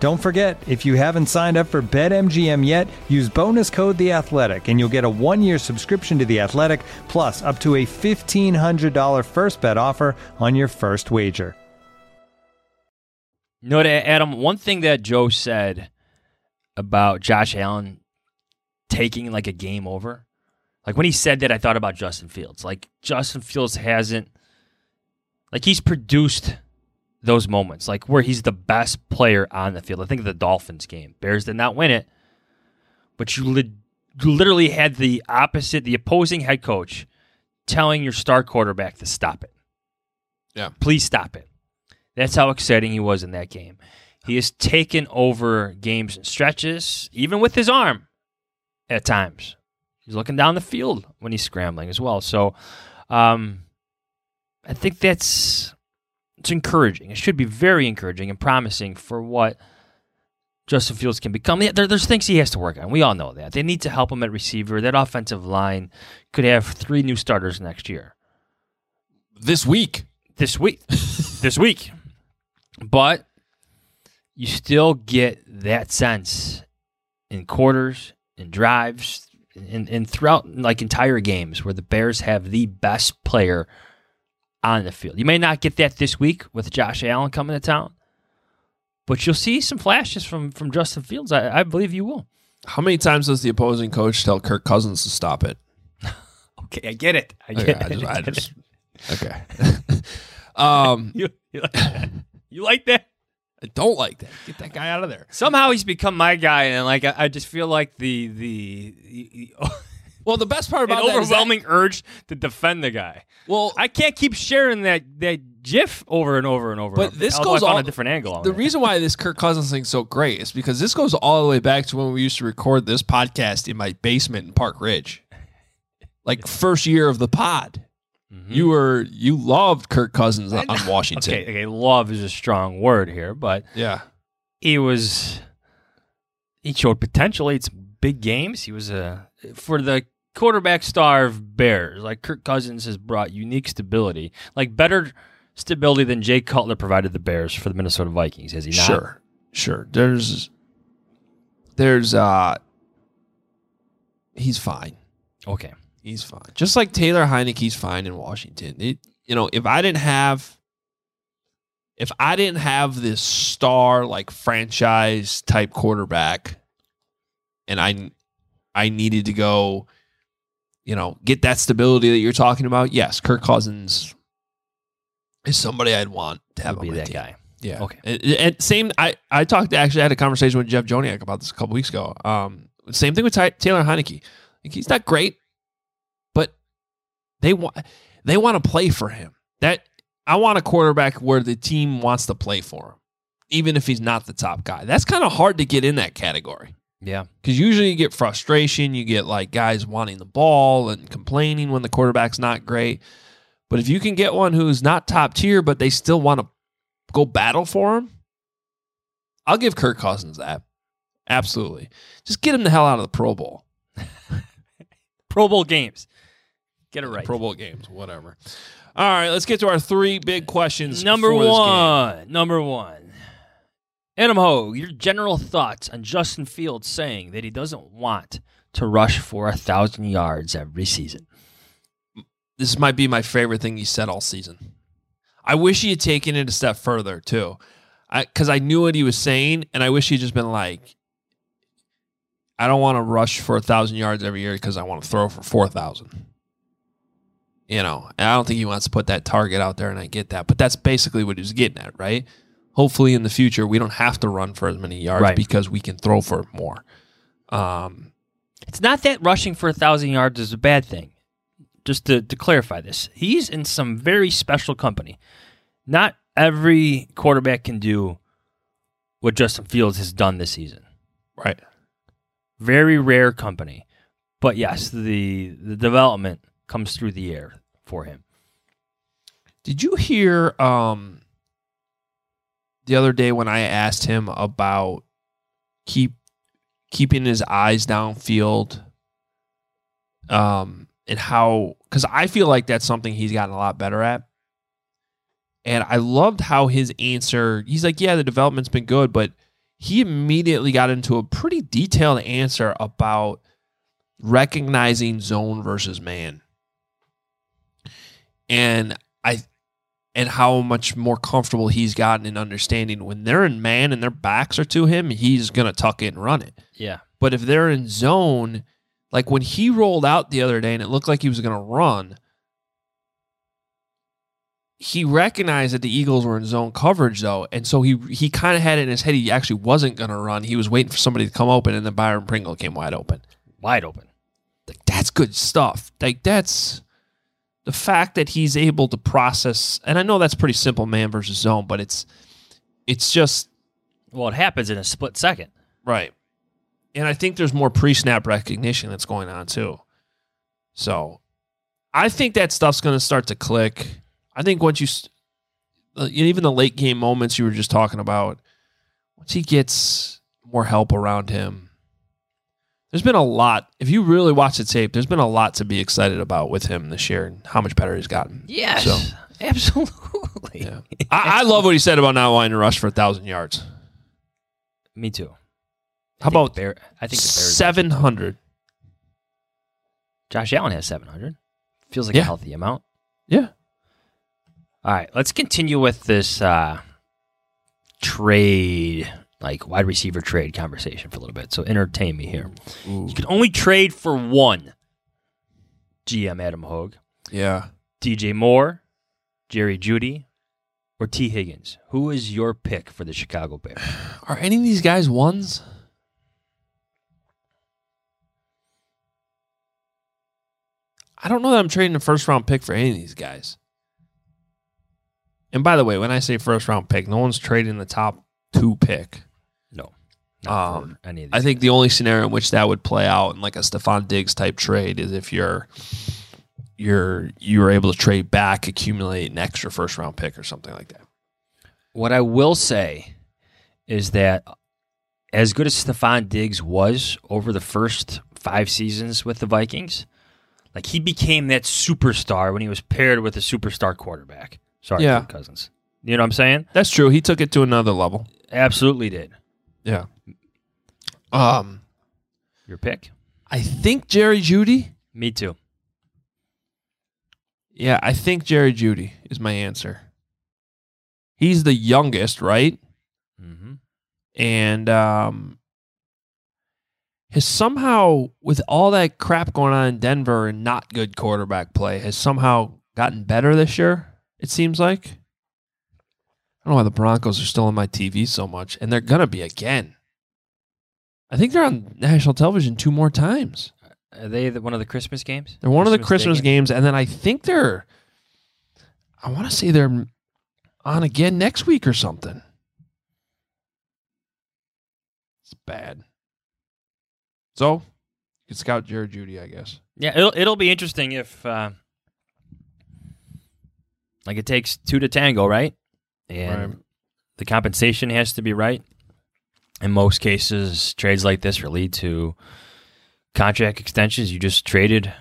Don't forget, if you haven't signed up for BetMGM yet, use bonus code The Athletic, and you'll get a one-year subscription to The Athletic, plus up to a fifteen hundred dollar first bet offer on your first wager. Know, Adam, one thing that Joe said about Josh Allen taking like a game over, Like when he said that, I thought about Justin Fields. Like Justin Fields hasn't, like he's produced those moments, like where he's the best player on the field. I think of the Dolphins game. Bears did not win it, but you, li- literally had the opposite, the opposing head coach telling your star quarterback to stop it. Yeah. Please stop it. That's how exciting he was in that game. He has taken over games and stretches, even with his arm at times. He's looking down the field when he's scrambling as well. So um, I think that's it's encouraging. It should be very encouraging and promising for what Justin Fields can become. There, there's things he has to work on. We all know that. They need to help him at receiver. That offensive line could have three new starters next year. This week. This week. this week. But you still get that sense in quarters, in drives, and, and throughout like entire games where the Bears have the best player on the field. You may not get that this week with Josh Allen coming to town, but you'll see some flashes from from Justin Fields. I, I believe you will. How many times does the opposing coach tell Kirk Cousins to stop it? Okay, I get it. I get Okay, I it. just- I just- okay. um, you, you, like that? you like that? I don't like that. Get that guy out of there. Somehow he's become my guy, and like I, I just feel like the the, well, the best part about an that is that- overwhelming urge to defend the guy. Well, I can't keep sharing that that GIF over and over and over. But this goes on a different angle. The reason why this Kirk Cousins thing's so great is because this goes all the way back to when we used to record this podcast in my basement in Park Ridge, like first year of the pod. Mm-hmm. You were you loved Kirk Cousins on on Washington. Okay, okay, love is a strong word here, but Yeah. he was he showed potential. It's big games. He was a for the quarterback star of Bears. Like Kirk Cousins has brought unique stability, like better stability than Jay Cutler provided the Bears for the Minnesota Vikings. Has he not? Sure, sure. There's there's uh he's fine. Okay. He's fine. Just like Taylor Heinicke's fine in Washington. It, you know, if I didn't have if I didn't have this star like franchise type quarterback and I I needed to go you know, get that stability that you're talking about, yes, Kirk Cousins is somebody I'd want to have be that team. guy. Yeah. Okay. And, and same, I, I talked, actually, I had a conversation with Jeff Joniak about this a couple weeks ago. Um, same thing with Ty, Taylor Heinicke. Like, he's not great, but they want, they want to play for him. That I want a quarterback where the team wants to play for him, even if he's not the top guy. That's kind of hard to get in that category. Yeah. Because usually you get frustration, you get like guys wanting the ball and complaining when the quarterback's not great. But if you can get one who's not top tier, but they still want to go battle for him, I'll give Kirk Cousins that. Absolutely. Just get him the hell out of the Pro Bowl. Pro Bowl games. Get it right. Pro Bowl games, whatever. All right, let's get to our three big questions. Number for this game. one. Number one. Hoge, your general thoughts on Justin Fields saying that he doesn't want to rush for a thousand yards every season. This might be my favorite thing he said all season. I wish he had taken it a step further too, because I, knew what he was saying, and I wish he'd just been like, "I don't want to rush for a thousand yards every year because I want to throw for four thousand. You know, and I don't think he wants to put that target out there, and I get that, but that's basically what he was getting at, right? Hopefully, in the future, we don't have to run for as many yards Right. because we can throw for more. Um, It's not that rushing for a thousand yards is a bad thing. Just to, to clarify this, he's in some very special company. Not every quarterback can do what Justin Fields has done this season. Right. Very rare company. But yes, the the development comes through the air for him. Did you hear um the other day when I asked him about keep keeping his eyes downfield um and how cuz I feel like that's something he's gotten a lot better at. And I loved how his answer, he's like, "Yeah, the development's been good, but he immediately got into a pretty detailed answer about recognizing zone versus man and I and how much more comfortable he's gotten in understanding when they're in man and their backs are to him, he's gonna tuck it and run it. Yeah. But if they're in zone, Like when he rolled out the other day and it looked like he was going to run, he recognized that the Eagles were in zone coverage though, and so he he kind of had it in his head he actually wasn't going to run. He was waiting for somebody to come open, and then Byron Pringle came wide open. Wide open. Like that's good stuff. Like that's the fact that he's able to process. And I know that's pretty simple, man versus zone, but it's it's just Well, it happens in a split second. right. And I think there's more pre-snap recognition that's going on too. So I think that stuff's going to start to click. I think once you, uh, even the late game moments you were just talking about, once he gets more help around him, there's been a lot. If you really watch the tape, there's been a lot to be excited about with him this year and how much better he's gotten. Yes. So, Absolutely. yeah. I, I love what he said about not wanting to rush for a thousand yards. Me too. I How about the Bear, I think seven hundred? Josh Allen has 700. Feels like Yeah. a healthy amount. Yeah. All right, let's continue with this uh, trade, like wide receiver trade conversation for a little bit. So entertain me here. You can only trade for one. GM Adam Hoge, Yeah. DJ Moore, Jerry Jeudy, or Tee Higgins. Who is your pick for the Chicago Bears? Are any of these guys ones? I don't know that I'm trading a first round pick for any of these guys. And by the way, when I say first round pick, no one's trading the top two pick. Um, for any of I these. think the only scenario in which that would play out in like a Stefon Diggs type trade is if you're you're you're able to trade back, accumulate an extra first round pick or something like that. What I will say is that as good as Stefon Diggs was over the first five seasons with the Vikings, like he became that superstar when he was paired with a superstar quarterback. Sorry, Yeah. Kirk Cousins. You know what I'm saying? That's true. He took it to another level. Absolutely did. Yeah. Um Your pick? I think Jerry Jeudy. Me too. Yeah, I think Jerry Jeudy is my answer. He's the youngest, right? Mm-hmm. And um has somehow with all that crap going on in Denver and not good quarterback play has somehow gotten better this year, it seems like. I don't know why the Broncos are still on my TV so much, and they're gonna be again. I think they're on national television two more times. Are they the, one of the Christmas games? They're one of the Christmas game? games, and then I think they're. I want to say they're on again next week or something. It's bad. So, you can scout Jared Jeudy, I guess. Yeah, it'll it'll be interesting if uh, like it takes two to tango, right? And Right. the compensation has to be right. In most cases, trades like this will lead to contract extensions. You just traded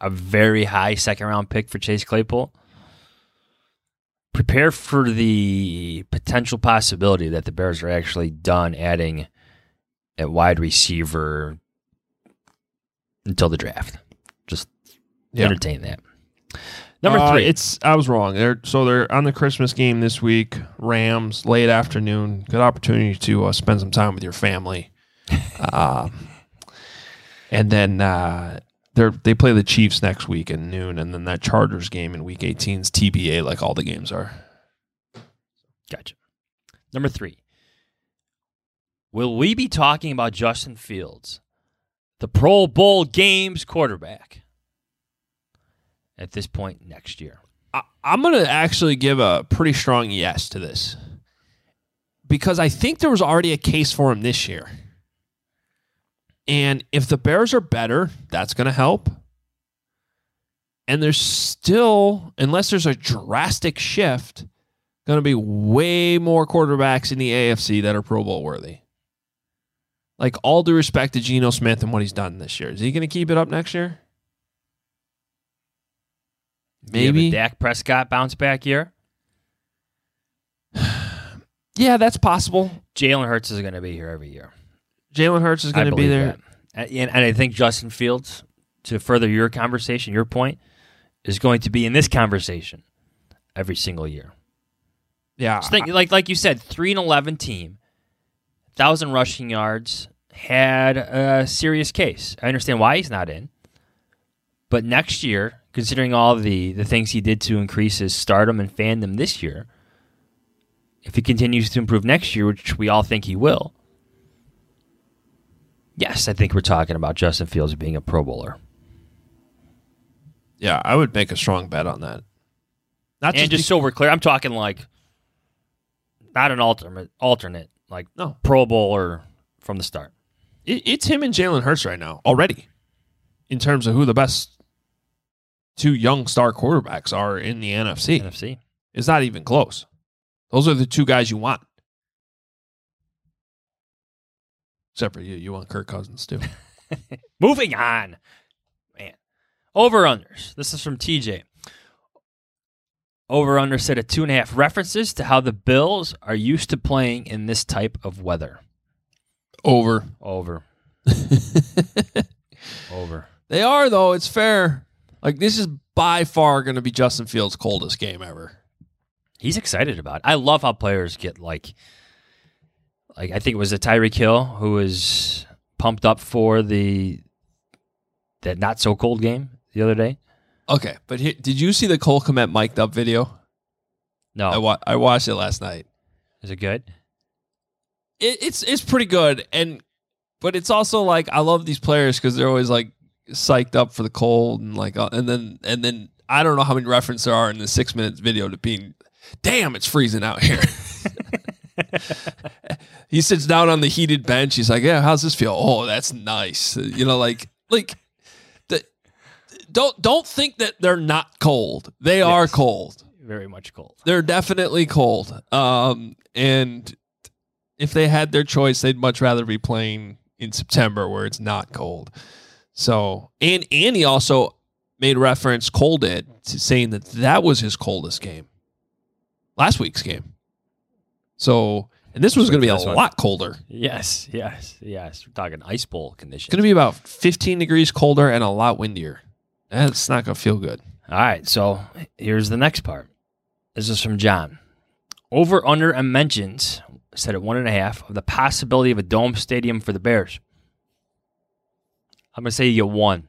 a very high second round pick for Chase Claypool. Prepare for the potential possibility that the Bears are actually done adding at wide receiver until the draft. Just Yeah. entertain that. Number Uh, three. it's I was wrong. They're so they're on the Christmas game this week. Rams late afternoon. Good opportunity to uh, spend some time with your family. uh, and then uh, they they play the Chiefs next week at noon, and then that Chargers game in Week 18 is TBA, like all the games are. Gotcha. Number three. Will we be talking about Justin Fields, the Pro Bowl games quarterback, at this point next year? I, I'm going to actually give a pretty strong yes to this because I think there was already a case for him this year. And if the Bears are better, that's going to help. And there's still, unless there's a drastic shift, going to be way more quarterbacks in the AFC that are Pro Bowl worthy. Like all due respect to Geno Smith and what he's done this year, is he going to keep it up next year? Do you Maybe. Dak Prescott bounce back year. Yeah, that's possible. Jalen Hurts is going to be here every year. Jalen Hurts is going to be there. And, and I think Justin Fields, to further your conversation, your point, is going to be in this conversation every single year. Yeah, Just think, like like you said, three and eleven team, thousand rushing yards, had a serious case. I understand why he's not in. But next year, considering all the, the things he did to increase his stardom and fandom this year, if he continues to improve next year, which we all think he will, yes, I think we're talking about Justin Fields being a Pro Bowler. Yeah, I would make a strong bet on that. Not and just so we're clear, I'm talking like not an alternate, alternate like no Pro Bowler from the start. It, it's him and Jalen Hurts right now already, in terms of who the best two young star quarterbacks are in the NFC. NFC, it's not even close. Those are the two guys you want. Except for you, you want Kirk Cousins too. Moving on, man. Over unders. This is from TJ. Over under set at two and a half references to how the Bills are used to playing in this type of weather. Over. Over. Over. They are though. It's fair. Like this is by far going to be Justin Fields' coldest game ever. He's excited about it. I love how players get like, like I think it was a Tyreek Hill who was pumped up for the that not so cold game the other day. Okay, but he, did you see the Cole Kmet mic'd up video? No, I, wa- I watched it last night. Is it good? It, it's it's pretty good, and but it's also like I love these players because they're always like psyched up for the cold and like uh, and then and then I don't know how many references there are in the six minutes video to being, damn, it's freezing out here. he sits down on the heated bench. He's like, yeah, how's this feel? Oh, that's nice. You know, like like don't don't think that they're not cold. They yes. are cold. Very much cold. They're definitely cold. Um, and if they had their choice, they'd much rather be playing in September where it's not cold. So, and and he also made reference Cole did to saying that that was his coldest game, last week's game. So, and this was going to be a one. lot colder. Yes, yes, yes. We're talking ice bowl conditions. It's going to be about 15 degrees colder and a lot windier. That's not going to feel good. All right. So here's the next part. This is from John. Over under and mentions set at one and a half of the possibility of a dome stadium for the Bears. I'm going to say you one.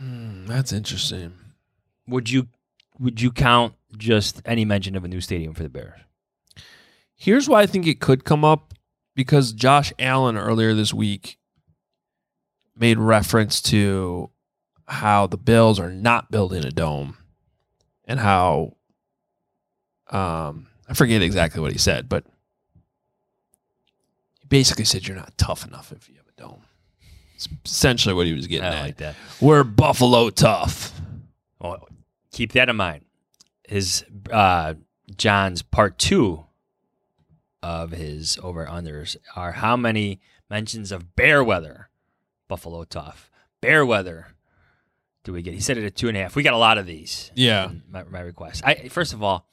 Mm, that's interesting. Would you would you count just any mention of a new stadium for the Bears? Here's why I think it could come up because Josh Allen earlier this week made reference to how the Bills are not building a dome and how um I forget exactly what he said, but he basically said you're not tough enough if you have a dome. It's essentially what he was getting I at. like that. We're Buffalo tough. Well, keep that in mind. His uh, John's part two of his over unders are how many mentions of bear weather, Buffalo tough, bear weather. Do we get? He said it at two and a half. We got a lot of these. Yeah. My, my request. I first of all,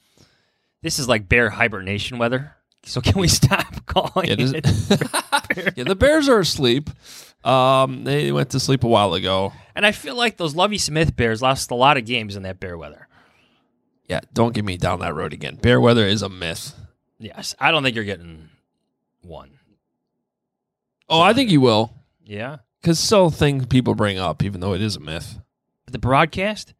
this is like bear hibernation weather. So can we stop calling Yeah, it? yeah, the Bears are asleep. Um, they went to sleep a while ago. And I feel like those Lovie Smith Bears lost a lot of games in that bear weather. Yeah, don't get me down that road again. Bear weather is a myth. Yes, I don't think you're getting one. Oh, I think you will. Yeah, Because still thing people bring up, even though it is a myth. the broadcast.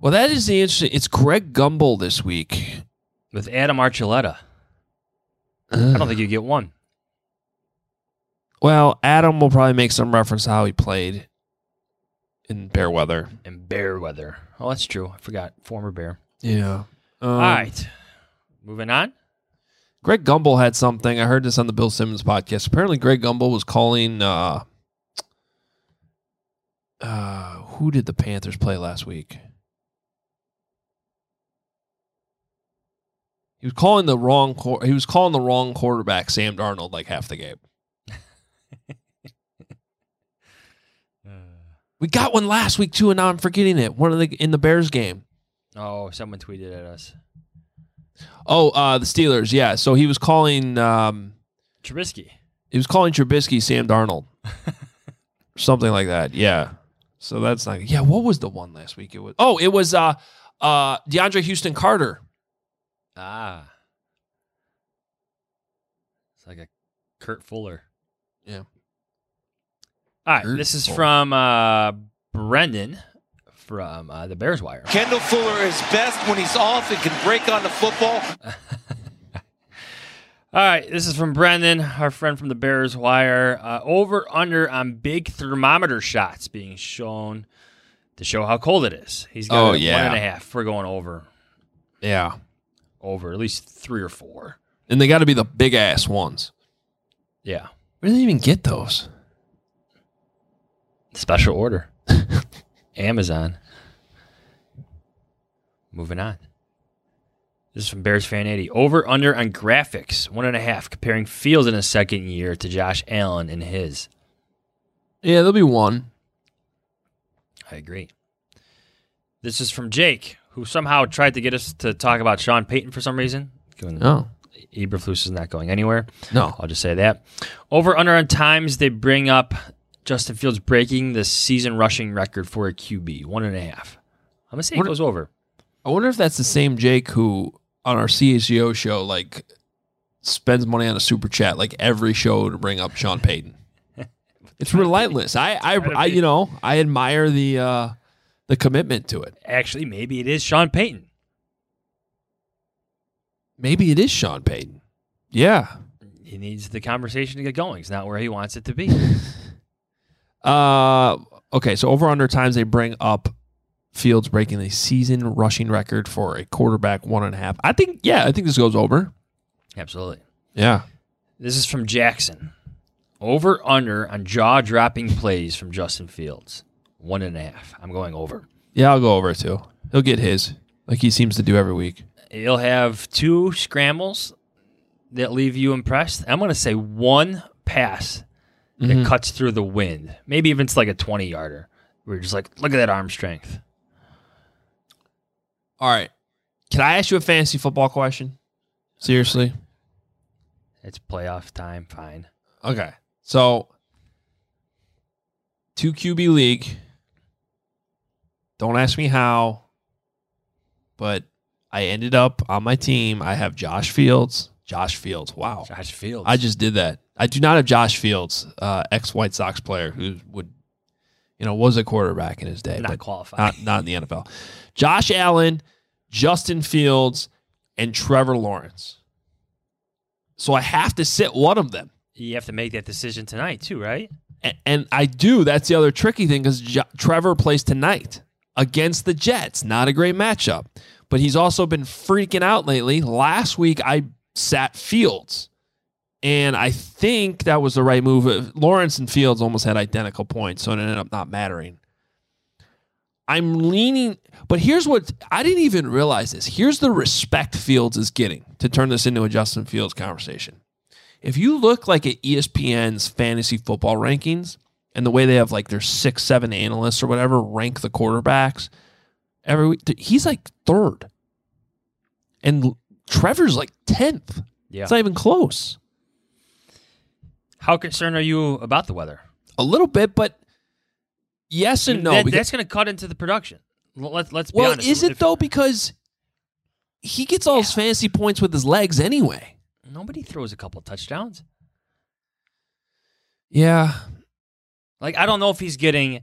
Well, that is the interesting. It's Greg Gumbel this week. with Adam Archuleta. I don't think you get one. Well, Adam will probably make some reference to how he played in bear weather. In bear weather. Oh, that's true. I forgot. Former bear. Yeah. Um, All right. Moving on. Greg Gumbel had something. I heard this on the Bill Simmons podcast. Apparently, Greg Gumbel was calling. Uh, uh, who did the Panthers play last week? He was calling the wrong. He was calling the wrong quarterback, Sam Darnold, like half the game. We got one last week too, and now I'm forgetting it. One of the in the Bears game. Oh, someone tweeted at us. Oh, uh, the Steelers. Yeah. So he was calling. Um, Trubisky. he was calling Trubisky Sam Darnold, something like that. Yeah. So that's not. Yeah. What was the one last week? It was. Oh, it was uh, uh, DeAndre Houston Carter. Ah. It's like a Kurt Fuller. Yeah. All right, this is from uh, Brendan from uh, the Bears Wire. Kendall Fuller is best when he's off and can break on the football. All right, this is from Brendan, our friend from the Bears Wire. Uh, over under on big thermometer shots being shown to show how cold it is. He's got Oh, a yeah. one and a half. We're going over, Yeah. over at least three or four. And they got to be the big ass ones. Yeah, Where do they even get those? Special order, Amazon. Moving on. This is from Bears fan 80. Over under on graphics, one and a half, comparing Fields in his second year to Josh Allen in his. Yeah, there'll be one. I agree. This is from Jake, who somehow tried to get us to talk about Sean Payton for some reason. Given Oh. Eberflus is not going anywhere. No. I'll just say that. Over under on times they bring up Justin Fields breaking the season rushing record for a QB, one and a half. I'm gonna say it goes over. I wonder if that's the same Jake who on our CHGO show like spends money on a super chat like every show to bring up Sean Payton. It's relentless. I, I, I, you know, I admire the uh the commitment to it. Actually, maybe it is Sean Payton. Maybe it is Sean Payton. Yeah. He needs the conversation to get going. It's not where he wants it to be. Uh, okay. So over under times they bring up Fields breaking the season rushing record for a quarterback one and a half. I think. Yeah, I think this goes over. Absolutely. Yeah. This is from Jackson. Over under on jaw dropping plays from Justin Fields. One and a half. I'm going over. Yeah, I'll go over too. He'll get his like he seems to do every week. He'll have two scrambles that leave you impressed. I'm going to say one pass that Mhm. cuts through the wind. Maybe even it's like a 20 yarder. You're just like, look at that arm strength. All right. Can I ask you a fantasy football question? Seriously? It's playoff time. Fine. Okay. So, two QB league. Don't ask me how, but I ended up on my team. I have Josh Fields. Josh Fields. Wow. Josh Fields. I just did that. I do not have Josh Fields, uh, ex White Sox player who would, you know, was a quarterback in his day, Not qualified. not not in the NFL. Josh Allen, Justin Fields, and Trevor Lawrence. So I have to sit one of them. You have to make that decision tonight, too, right? A- And I do. That's the other tricky thing because Trevor plays tonight against the Jets. Not a great matchup. But he's also been freaking out lately. Last week, I sat Fields. And I think that was the right move. Uh, Lawrence and Fields almost had identical points, so it ended up not mattering. I'm leaning, but here's what I didn't even realize this. Here's the respect Fields is getting to turn this into a Justin Fields conversation. If you look like at ESPN's fantasy football rankings and the way they have like their six, seven analysts or whatever rank the quarterbacks every week, he's like third. And Trevor's like 10th. Yeah. It's not even close. How concerned are you about the weather? A little bit, but yes and no. That- because- that's going to cut into the production. Let's, let's be well, honest. is it If- though? Because he gets all his fantasy points with his legs anyway. Nobody throws a couple touchdowns. Yeah. Like, I don't know if he's getting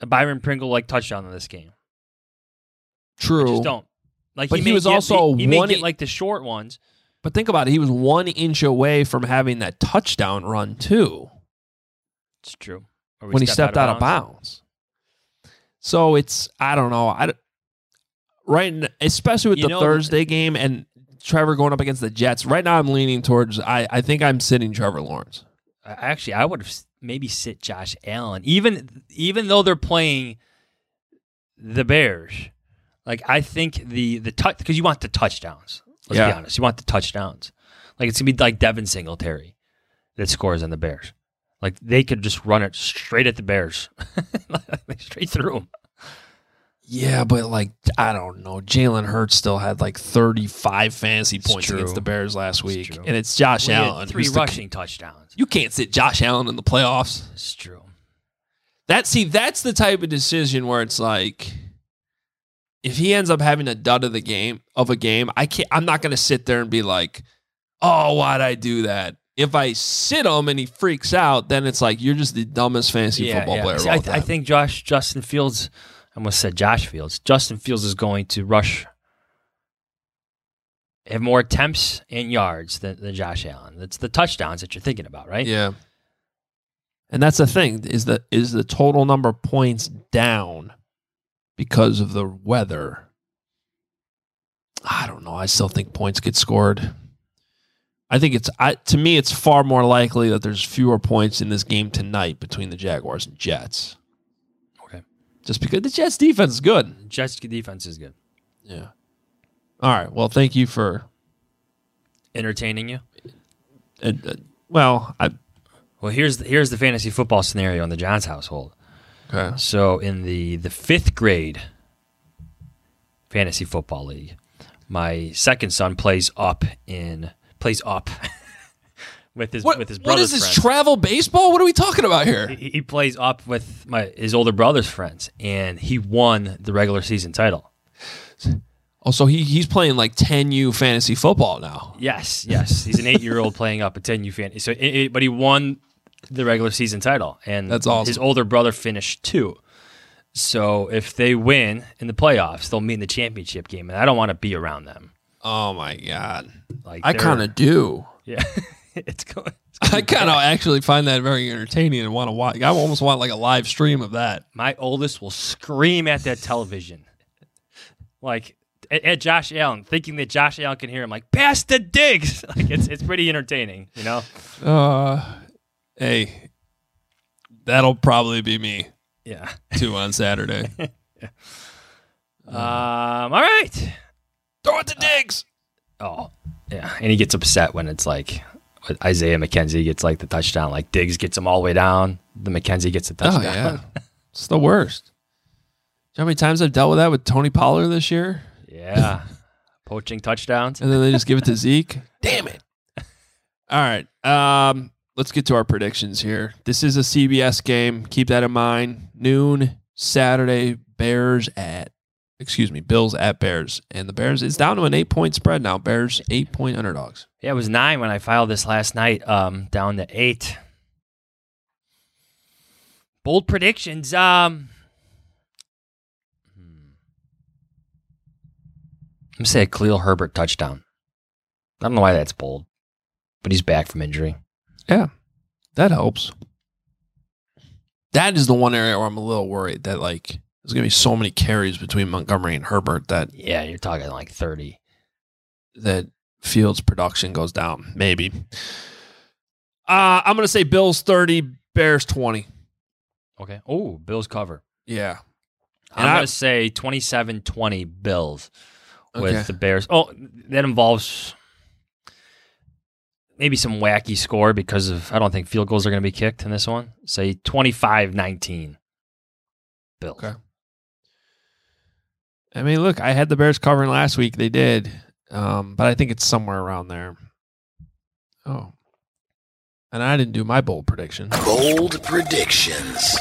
a Byron Pringle like touchdown in this game. True. I just don't. Like, But he may was get- also he, he may get like the short ones. But think about it. He was one inch away from having that touchdown run too It's true. When he stepped out of bounds. So it's I don't know. I right, especially with You the know, Thursday game and Trevor going up against the Jets. Right now, I'm leaning towards. I I think I'm sitting Trevor Lawrence. Actually, I would have maybe sit Josh Allen, even even though they're playing the Bears. Like I think the the touch because you want the touchdowns. Let's be honest, you want the touchdowns. Like it's gonna be like Devin Singletary that scores on the Bears. Like they could just run it straight at the Bears, like straight through them. Yeah, but like I don't know. Jalen Hurts still had like 35 fantasy It's points true. against the Bears last week, true. and it's Josh had Allen. three who's the- rushing touchdowns. you can't sit Josh Allen in the playoffs. It's true. That see, that's the type of decision where it's like, if he ends up having a dud of the game of a game, I can't. I'm not going to sit there and be like, "Oh, why'd I do that?" If I sit him and he freaks out, then it's like you're just the dumbest fantasy football player. See, I, th- I think Josh Justin Fields. I almost said Josh Fields. Justin Fields is going to rush, have more attempts and yards than, than Josh Allen. That's the touchdowns that you're thinking about, right? Yeah. And that's the thing is the is the total number of points down because of the weather. I don't know. I still think points get scored. I think it's I, to me it's far more likely that there's fewer points in this game tonight between the Jaguars and Jets. Okay. Just because the Jets defense is good. Jets defense is good. Yeah. All right. Well, thank you for Entertaining you. uh, uh, well, I Well, here's the, here's the fantasy football scenario in the Jahns household. Okay. So in the the fifth grade fantasy football league, my second son plays up in plays up with his with his what brother's is this friends. travel baseball? What are we talking about here? he, he plays up with my his older brother's friends, and he won the regular season title. Oh, so he he's playing like 10U fantasy football now. Yes, yes, he's an eight year old playing up a ten U fantasy. So, it, it- but he won the regular season title, and That's awesome. His older brother finished two. So if they win in the playoffs, they'll meet in the championship game, and I don't want to be around them. Oh my god. Like I kind of do. Yeah, it's going. I kind of actually find that very entertaining and want to watch. I almost want like a live stream of that. My oldest will scream at that television, like at, at Josh Allen, thinking that Josh Allen can hear him. Like pass the Diggs. Like it's it's pretty entertaining, you know. Uh, hey, that'll probably be me Yeah. Two on Saturday. yeah. Um. All right. Throw it to Diggs. Oh, yeah. And he gets upset when it's like Isaiah McKenzie gets like the touchdown. Like Diggs gets him all the way down. The McKenzie gets the touchdown. Oh yeah, it's the worst. Do you know how many times I've dealt with that with Tony Pollard this year? yeah. Poaching touchdowns. and then they just give it to Zeke. Damn it! All right, um, let's get to our predictions here. This is a CBS game. Keep that in mind. Noon Saturday. Bears at, excuse me, Bills at Bears, and the Bears is down to an eight point spread now. Bears eight point underdogs. Yeah, it was nine when I filed this last night. Um, down to eight. Bold predictions. Um. I'm gonna say a Khalil Herbert touchdown. I don't know why that's bold, but he's back from injury. Yeah, that helps. That is the one area where I'm a little worried that like there's gonna be so many carries between Montgomery and Herbert that Yeah, you're talking like thirty. that Fields' production goes down. Maybe. Uh, I'm gonna say Bills 30, Bears 20. Okay. Oh, Bills cover. Yeah. I'm I- going to say 27 20 Bills with Okay. the Bears. Oh, that involves maybe some wacky score because of, I don't think field goals are going to be kicked in this one. Say 25 19 Bills. Okay. I mean, look, I had the Bears covering last week. They did. Um, but I think it's somewhere around there. Oh. And I didn't do my bold prediction. Bold predictions.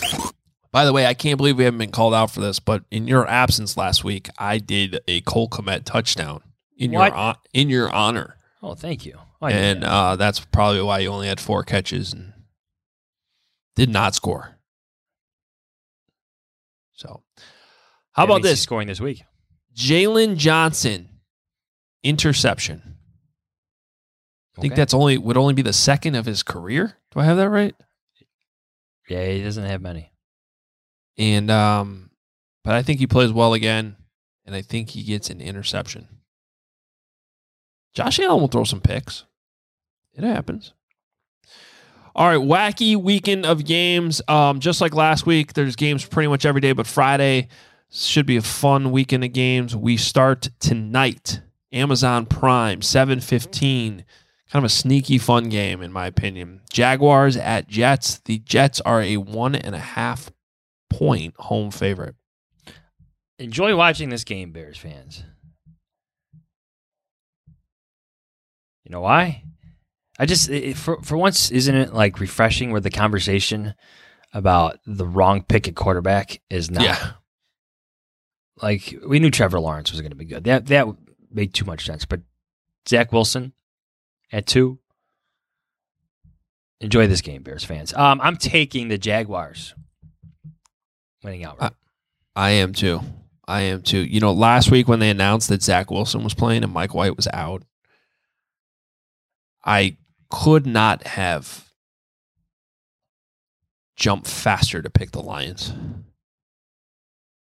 By the way, I can't believe we haven't been called out for this, but in your absence last week, I did a Cole Kmet touchdown in What? your hon- in your honor. Oh, thank you. I and that. uh, that's probably why you only had four catches and did not score. So, how about this? scoring this week? Jaylon Johnson interception. I think that's only would only be the second of his career. Do I have that right? Yeah, he doesn't have many. And um, but I think he plays well again, and I think he gets an interception. Josh Allen will throw some picks. It happens. All right, wacky weekend of games. Um, just like last week, there's games pretty much every day, but Friday should be a fun weekend of games. We start tonight. Amazon Prime, 715. Kind of a sneaky fun game, in my opinion. Jaguars at Jets. The Jets are a one and a half point home favorite. Enjoy watching this game, Bears fans. You know why? I just it, for for once isn't it like refreshing where the conversation about the wrong pick at quarterback is not Yeah. like we knew Trevor Lawrence was going to be good. That that made too much sense, but Zach Wilson at 2 Enjoy this game, Bears fans. Um, I'm taking the Jaguars winning outright. I am too. I am too. You know, last week when they announced that Zach Wilson was playing and Mike White was out, I could not have jumped faster to pick the Lions.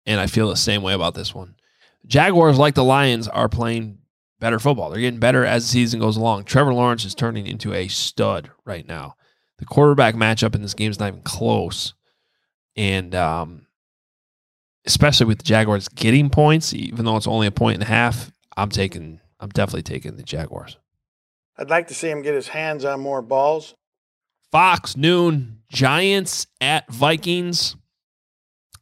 And I feel the same way about this one. Jaguars, like the Lions, are playing better football. They're getting better as the season goes along. Trevor Lawrence is turning into a stud right now. The quarterback matchup in this game is not even close. And um, especially with the Jaguars getting points, even though it's only a point and a half, I'm taking I'm definitely taking the Jaguars. I'd like to see him get his hands on more balls. Fox noon, Giants at Vikings.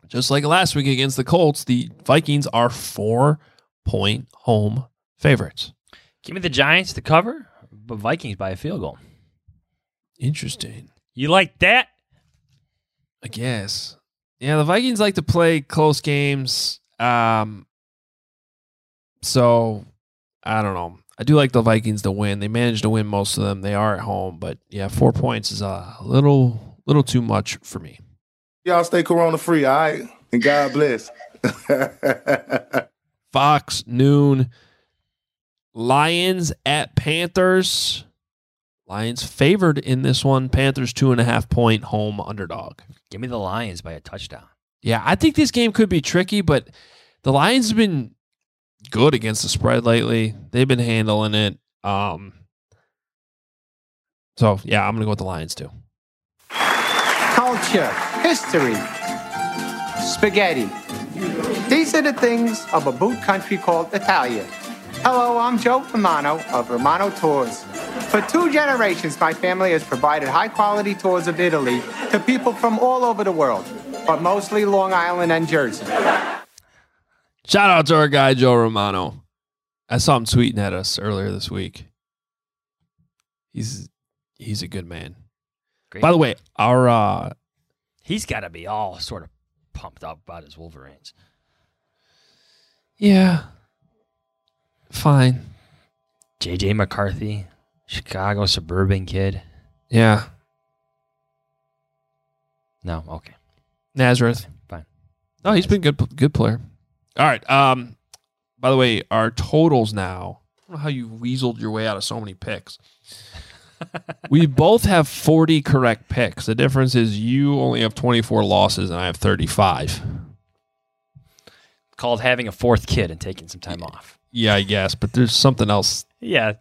Just like last week against the Colts, the Vikings are four point home favorites. Give me the Giants to cover, but Vikings by a field goal. Interesting. You like that? I guess. Yeah, the Vikings like to play close games. Um, so I don't know. I do like the Vikings to win. They managed to win most of them. They are at home, but yeah, four points is a little little too much for me. Y'all stay corona free, all right? And God bless. Fox noon. Lions at Panthers. Lions favored in this one. Panthers two and a half point home underdog. Give me the Lions by a touchdown. Yeah, I think this game could be tricky, but the Lions have been good against the spread lately. They've been handling it. Um, so yeah, I'm gonna go with the Lions too. Culture, history, spaghetti. These are the things of a boot country called Italia. Hello, I'm Joe Romano of Romano Tours. For two generations, my family has provided high quality tours of Italy to people from all over the world, but mostly Long Island and Jersey. Shout out to our guy Joe Romano. I saw him tweeting at us earlier this week. He's he's a good man. Great. By the way, our uh He's got to be all sort of pumped up about his Wolverines. yeah, fine. JJ McCarthy, Chicago suburban kid. Yeah, No, okay. Nazareth. Fine. No, he's been good good player. All right. Um by the way, our totals now. I don't know how you weaseled your way out of so many picks. we both have 40 correct picks. The difference is you only have 24 losses and I have 35. Called having a fourth kid and taking some time off. Yeah, I guess, but there's something else Yeah.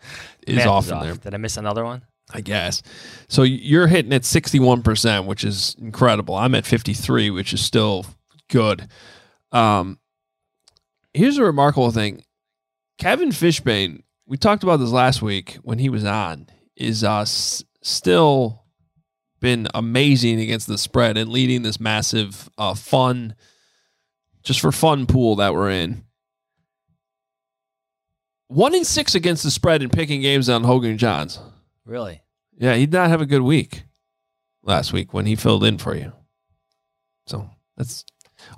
is off in there. Did I miss another one? I guess. So you're hitting at 61%, which is incredible. I'm at 53, which is still good. Um, here's a remarkable thing. Kevin Fishbain, we talked about this last week when he was on, is uh, s- still been amazing against the spread and leading this massive uh, fun, just for fun pool that we're in. One in six against the spread and picking games on Hoge and Jahns. Really? Yeah, he did not have a good week last week when he filled in for you. So that's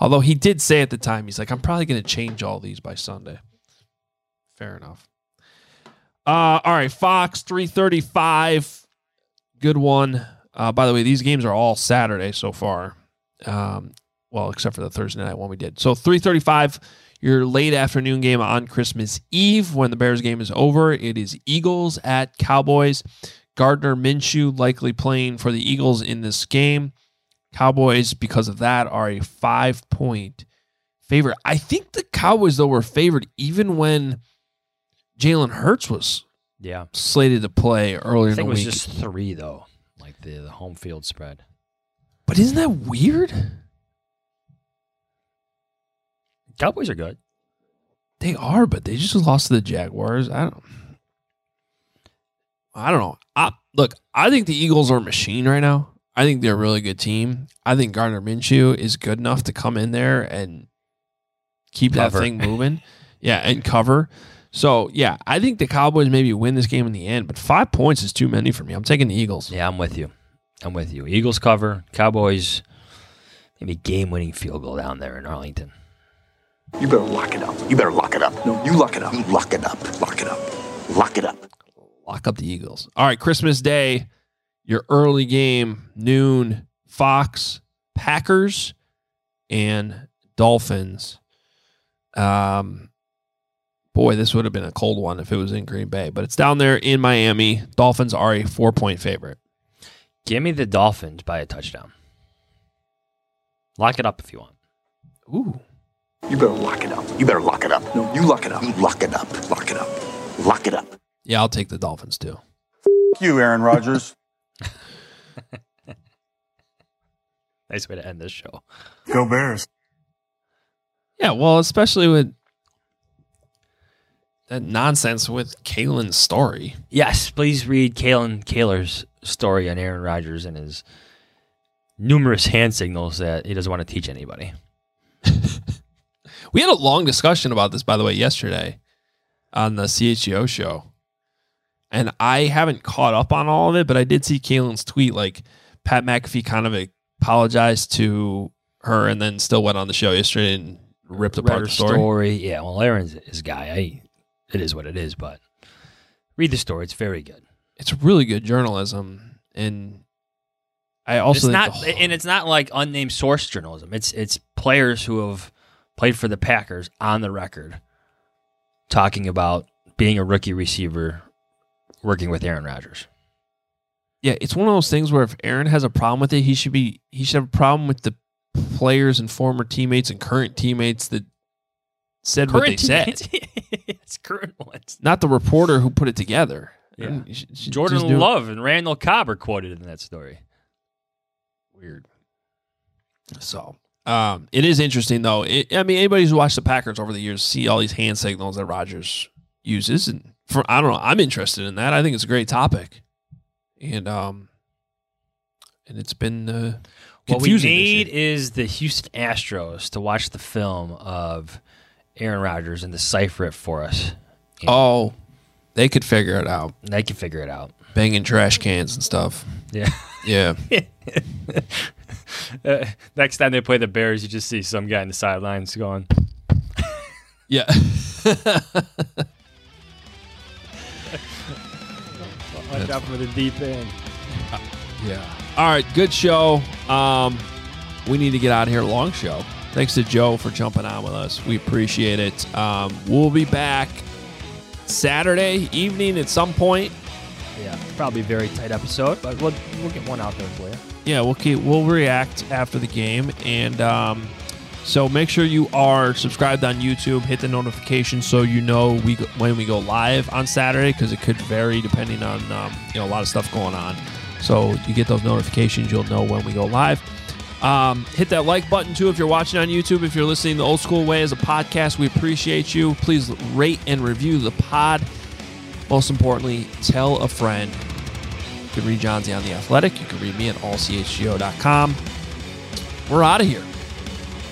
although he did say at the time, he's like, I'm probably gonna change all these by Sunday. Fair enough. Uh all right, Fox 335. Good one. Uh by the way, these games are all Saturday so far. Um, well, except for the Thursday night one we did. So 335, your late afternoon game on Christmas Eve when the Bears game is over. It is Eagles at Cowboys. Gardner Minshew likely playing for the Eagles in this game. Cowboys, because of that, are a five point favorite. I think the Cowboys, though, were favored even when Jalen Hurts was Yeah. slated to play earlier I in the think it was week. just three though, like the, the home field spread. But isn't that weird? Cowboys are good. They are, but they just lost to the Jaguars. I don't. I don't know. I, look, I think the Eagles are a machine right now. I think they're a really good team. I think Gardner Minshew is good enough to come in there and keep Cover. that thing moving. yeah, and cover. So yeah, I think the Cowboys maybe win this game in the end, but five points is too many for me. I'm taking the Eagles. Yeah, I'm with you. I'm with you. Eagles cover. Cowboys maybe game winning field goal down there in Arlington. You better lock it up. You better lock it up. No, you lock it up. You lock it up. Lock it up. Lock it up. Lock up the Eagles. All right, Christmas Day. Your early game noon Fox Packers and Dolphins. Um, boy, this would have been a cold one if it was in Green Bay, but it's down there in Miami. Dolphins are a four point favorite. Give me the Dolphins by a touchdown. Lock it up if you want. Ooh. You better lock it up. You better lock it up. No, you lock it up. You lock it up. Lock it up. Lock it up. Yeah, I'll take the Dolphins too. you, Aaron Rodgers. Nice way to end this show. Go Bears. Yeah, well, especially with that nonsense with Kalyn's story. Yes, please read Kalyn Kahler's story on Aaron Rodgers and his numerous hand signals that he doesn't want to teach anybody. We had a long discussion about this, by the way, yesterday on the CHGO show. And I haven't caught up on all of it, but I did see Kalyn's tweet. Like Pat McAfee kind of apologized to her and then still went on the show yesterday and ripped apart her story. Yeah, well, Aaron's his guy. I, it is what it is, but read the story. It's very good. It's really good journalism. And I also it's not, whole- and it's not like unnamed source journalism. It's it's players who have played for the Packers on the record talking about being a rookie receiver working with Aaron Rodgers. Yeah, it's one of those things where if Aaron has a problem with it, he should be he should have a problem with the players and former teammates and current teammates that said what they Current said, it's current ones. not the reporter who put it together. Yeah. And you should- you should Jordan just it. Love and Randall Cobb are quoted in that story. Weird. So, um, it is interesting though. It, I mean, anybody who's watched the Packers over the years see all these hand signals that Rodgers uses, and for I don't know, I'm interested in that. I think it's a great topic, and um, and it's been uh, What we confusing. this year. need is the Houston Astros to watch the film of Aaron Rodgers and decipher it for us. Oh, they could figure it out. They could figure it out. Banging trash cans and stuff. Yeah. Yeah. Uh, next time they play the Bears, you just see some guy in the sidelines going, Yeah. "Watch out for the deep end." Yeah. All right, good show. Um, we need to get out of here. Long show. Thanks to Joe for jumping on with us. We appreciate it. Um, we'll be back Saturday evening at some point. Yeah, probably a very tight episode, but we'll we'll get one out there for you. Yeah, we'll keep we'll react after the game, and um, so make sure you are subscribed on YouTube. Hit the notification so you know we when we go live on Saturday because it could vary depending on um, you know a lot of stuff going on. So you get those notifications, you'll know when we go live. Um, hit that like button too if you're watching on YouTube. If you're listening the old school way as a podcast, we appreciate you. Please rate and review the pod. Most importantly, tell a friend. You can read Johnsy on The Athletic. You can read me at allchgo.com. We're out of here.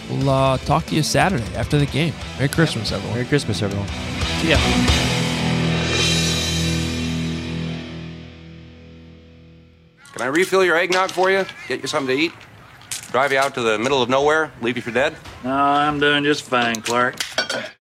We'll uh, talk to you Saturday after the game. Merry Christmas, everyone. Merry Christmas, everyone. See ya. Can I refill your eggnog for you? Get you something to eat? Drive you out to the middle of nowhere? Leave you for dead? No, I'm doing just fine, Clark.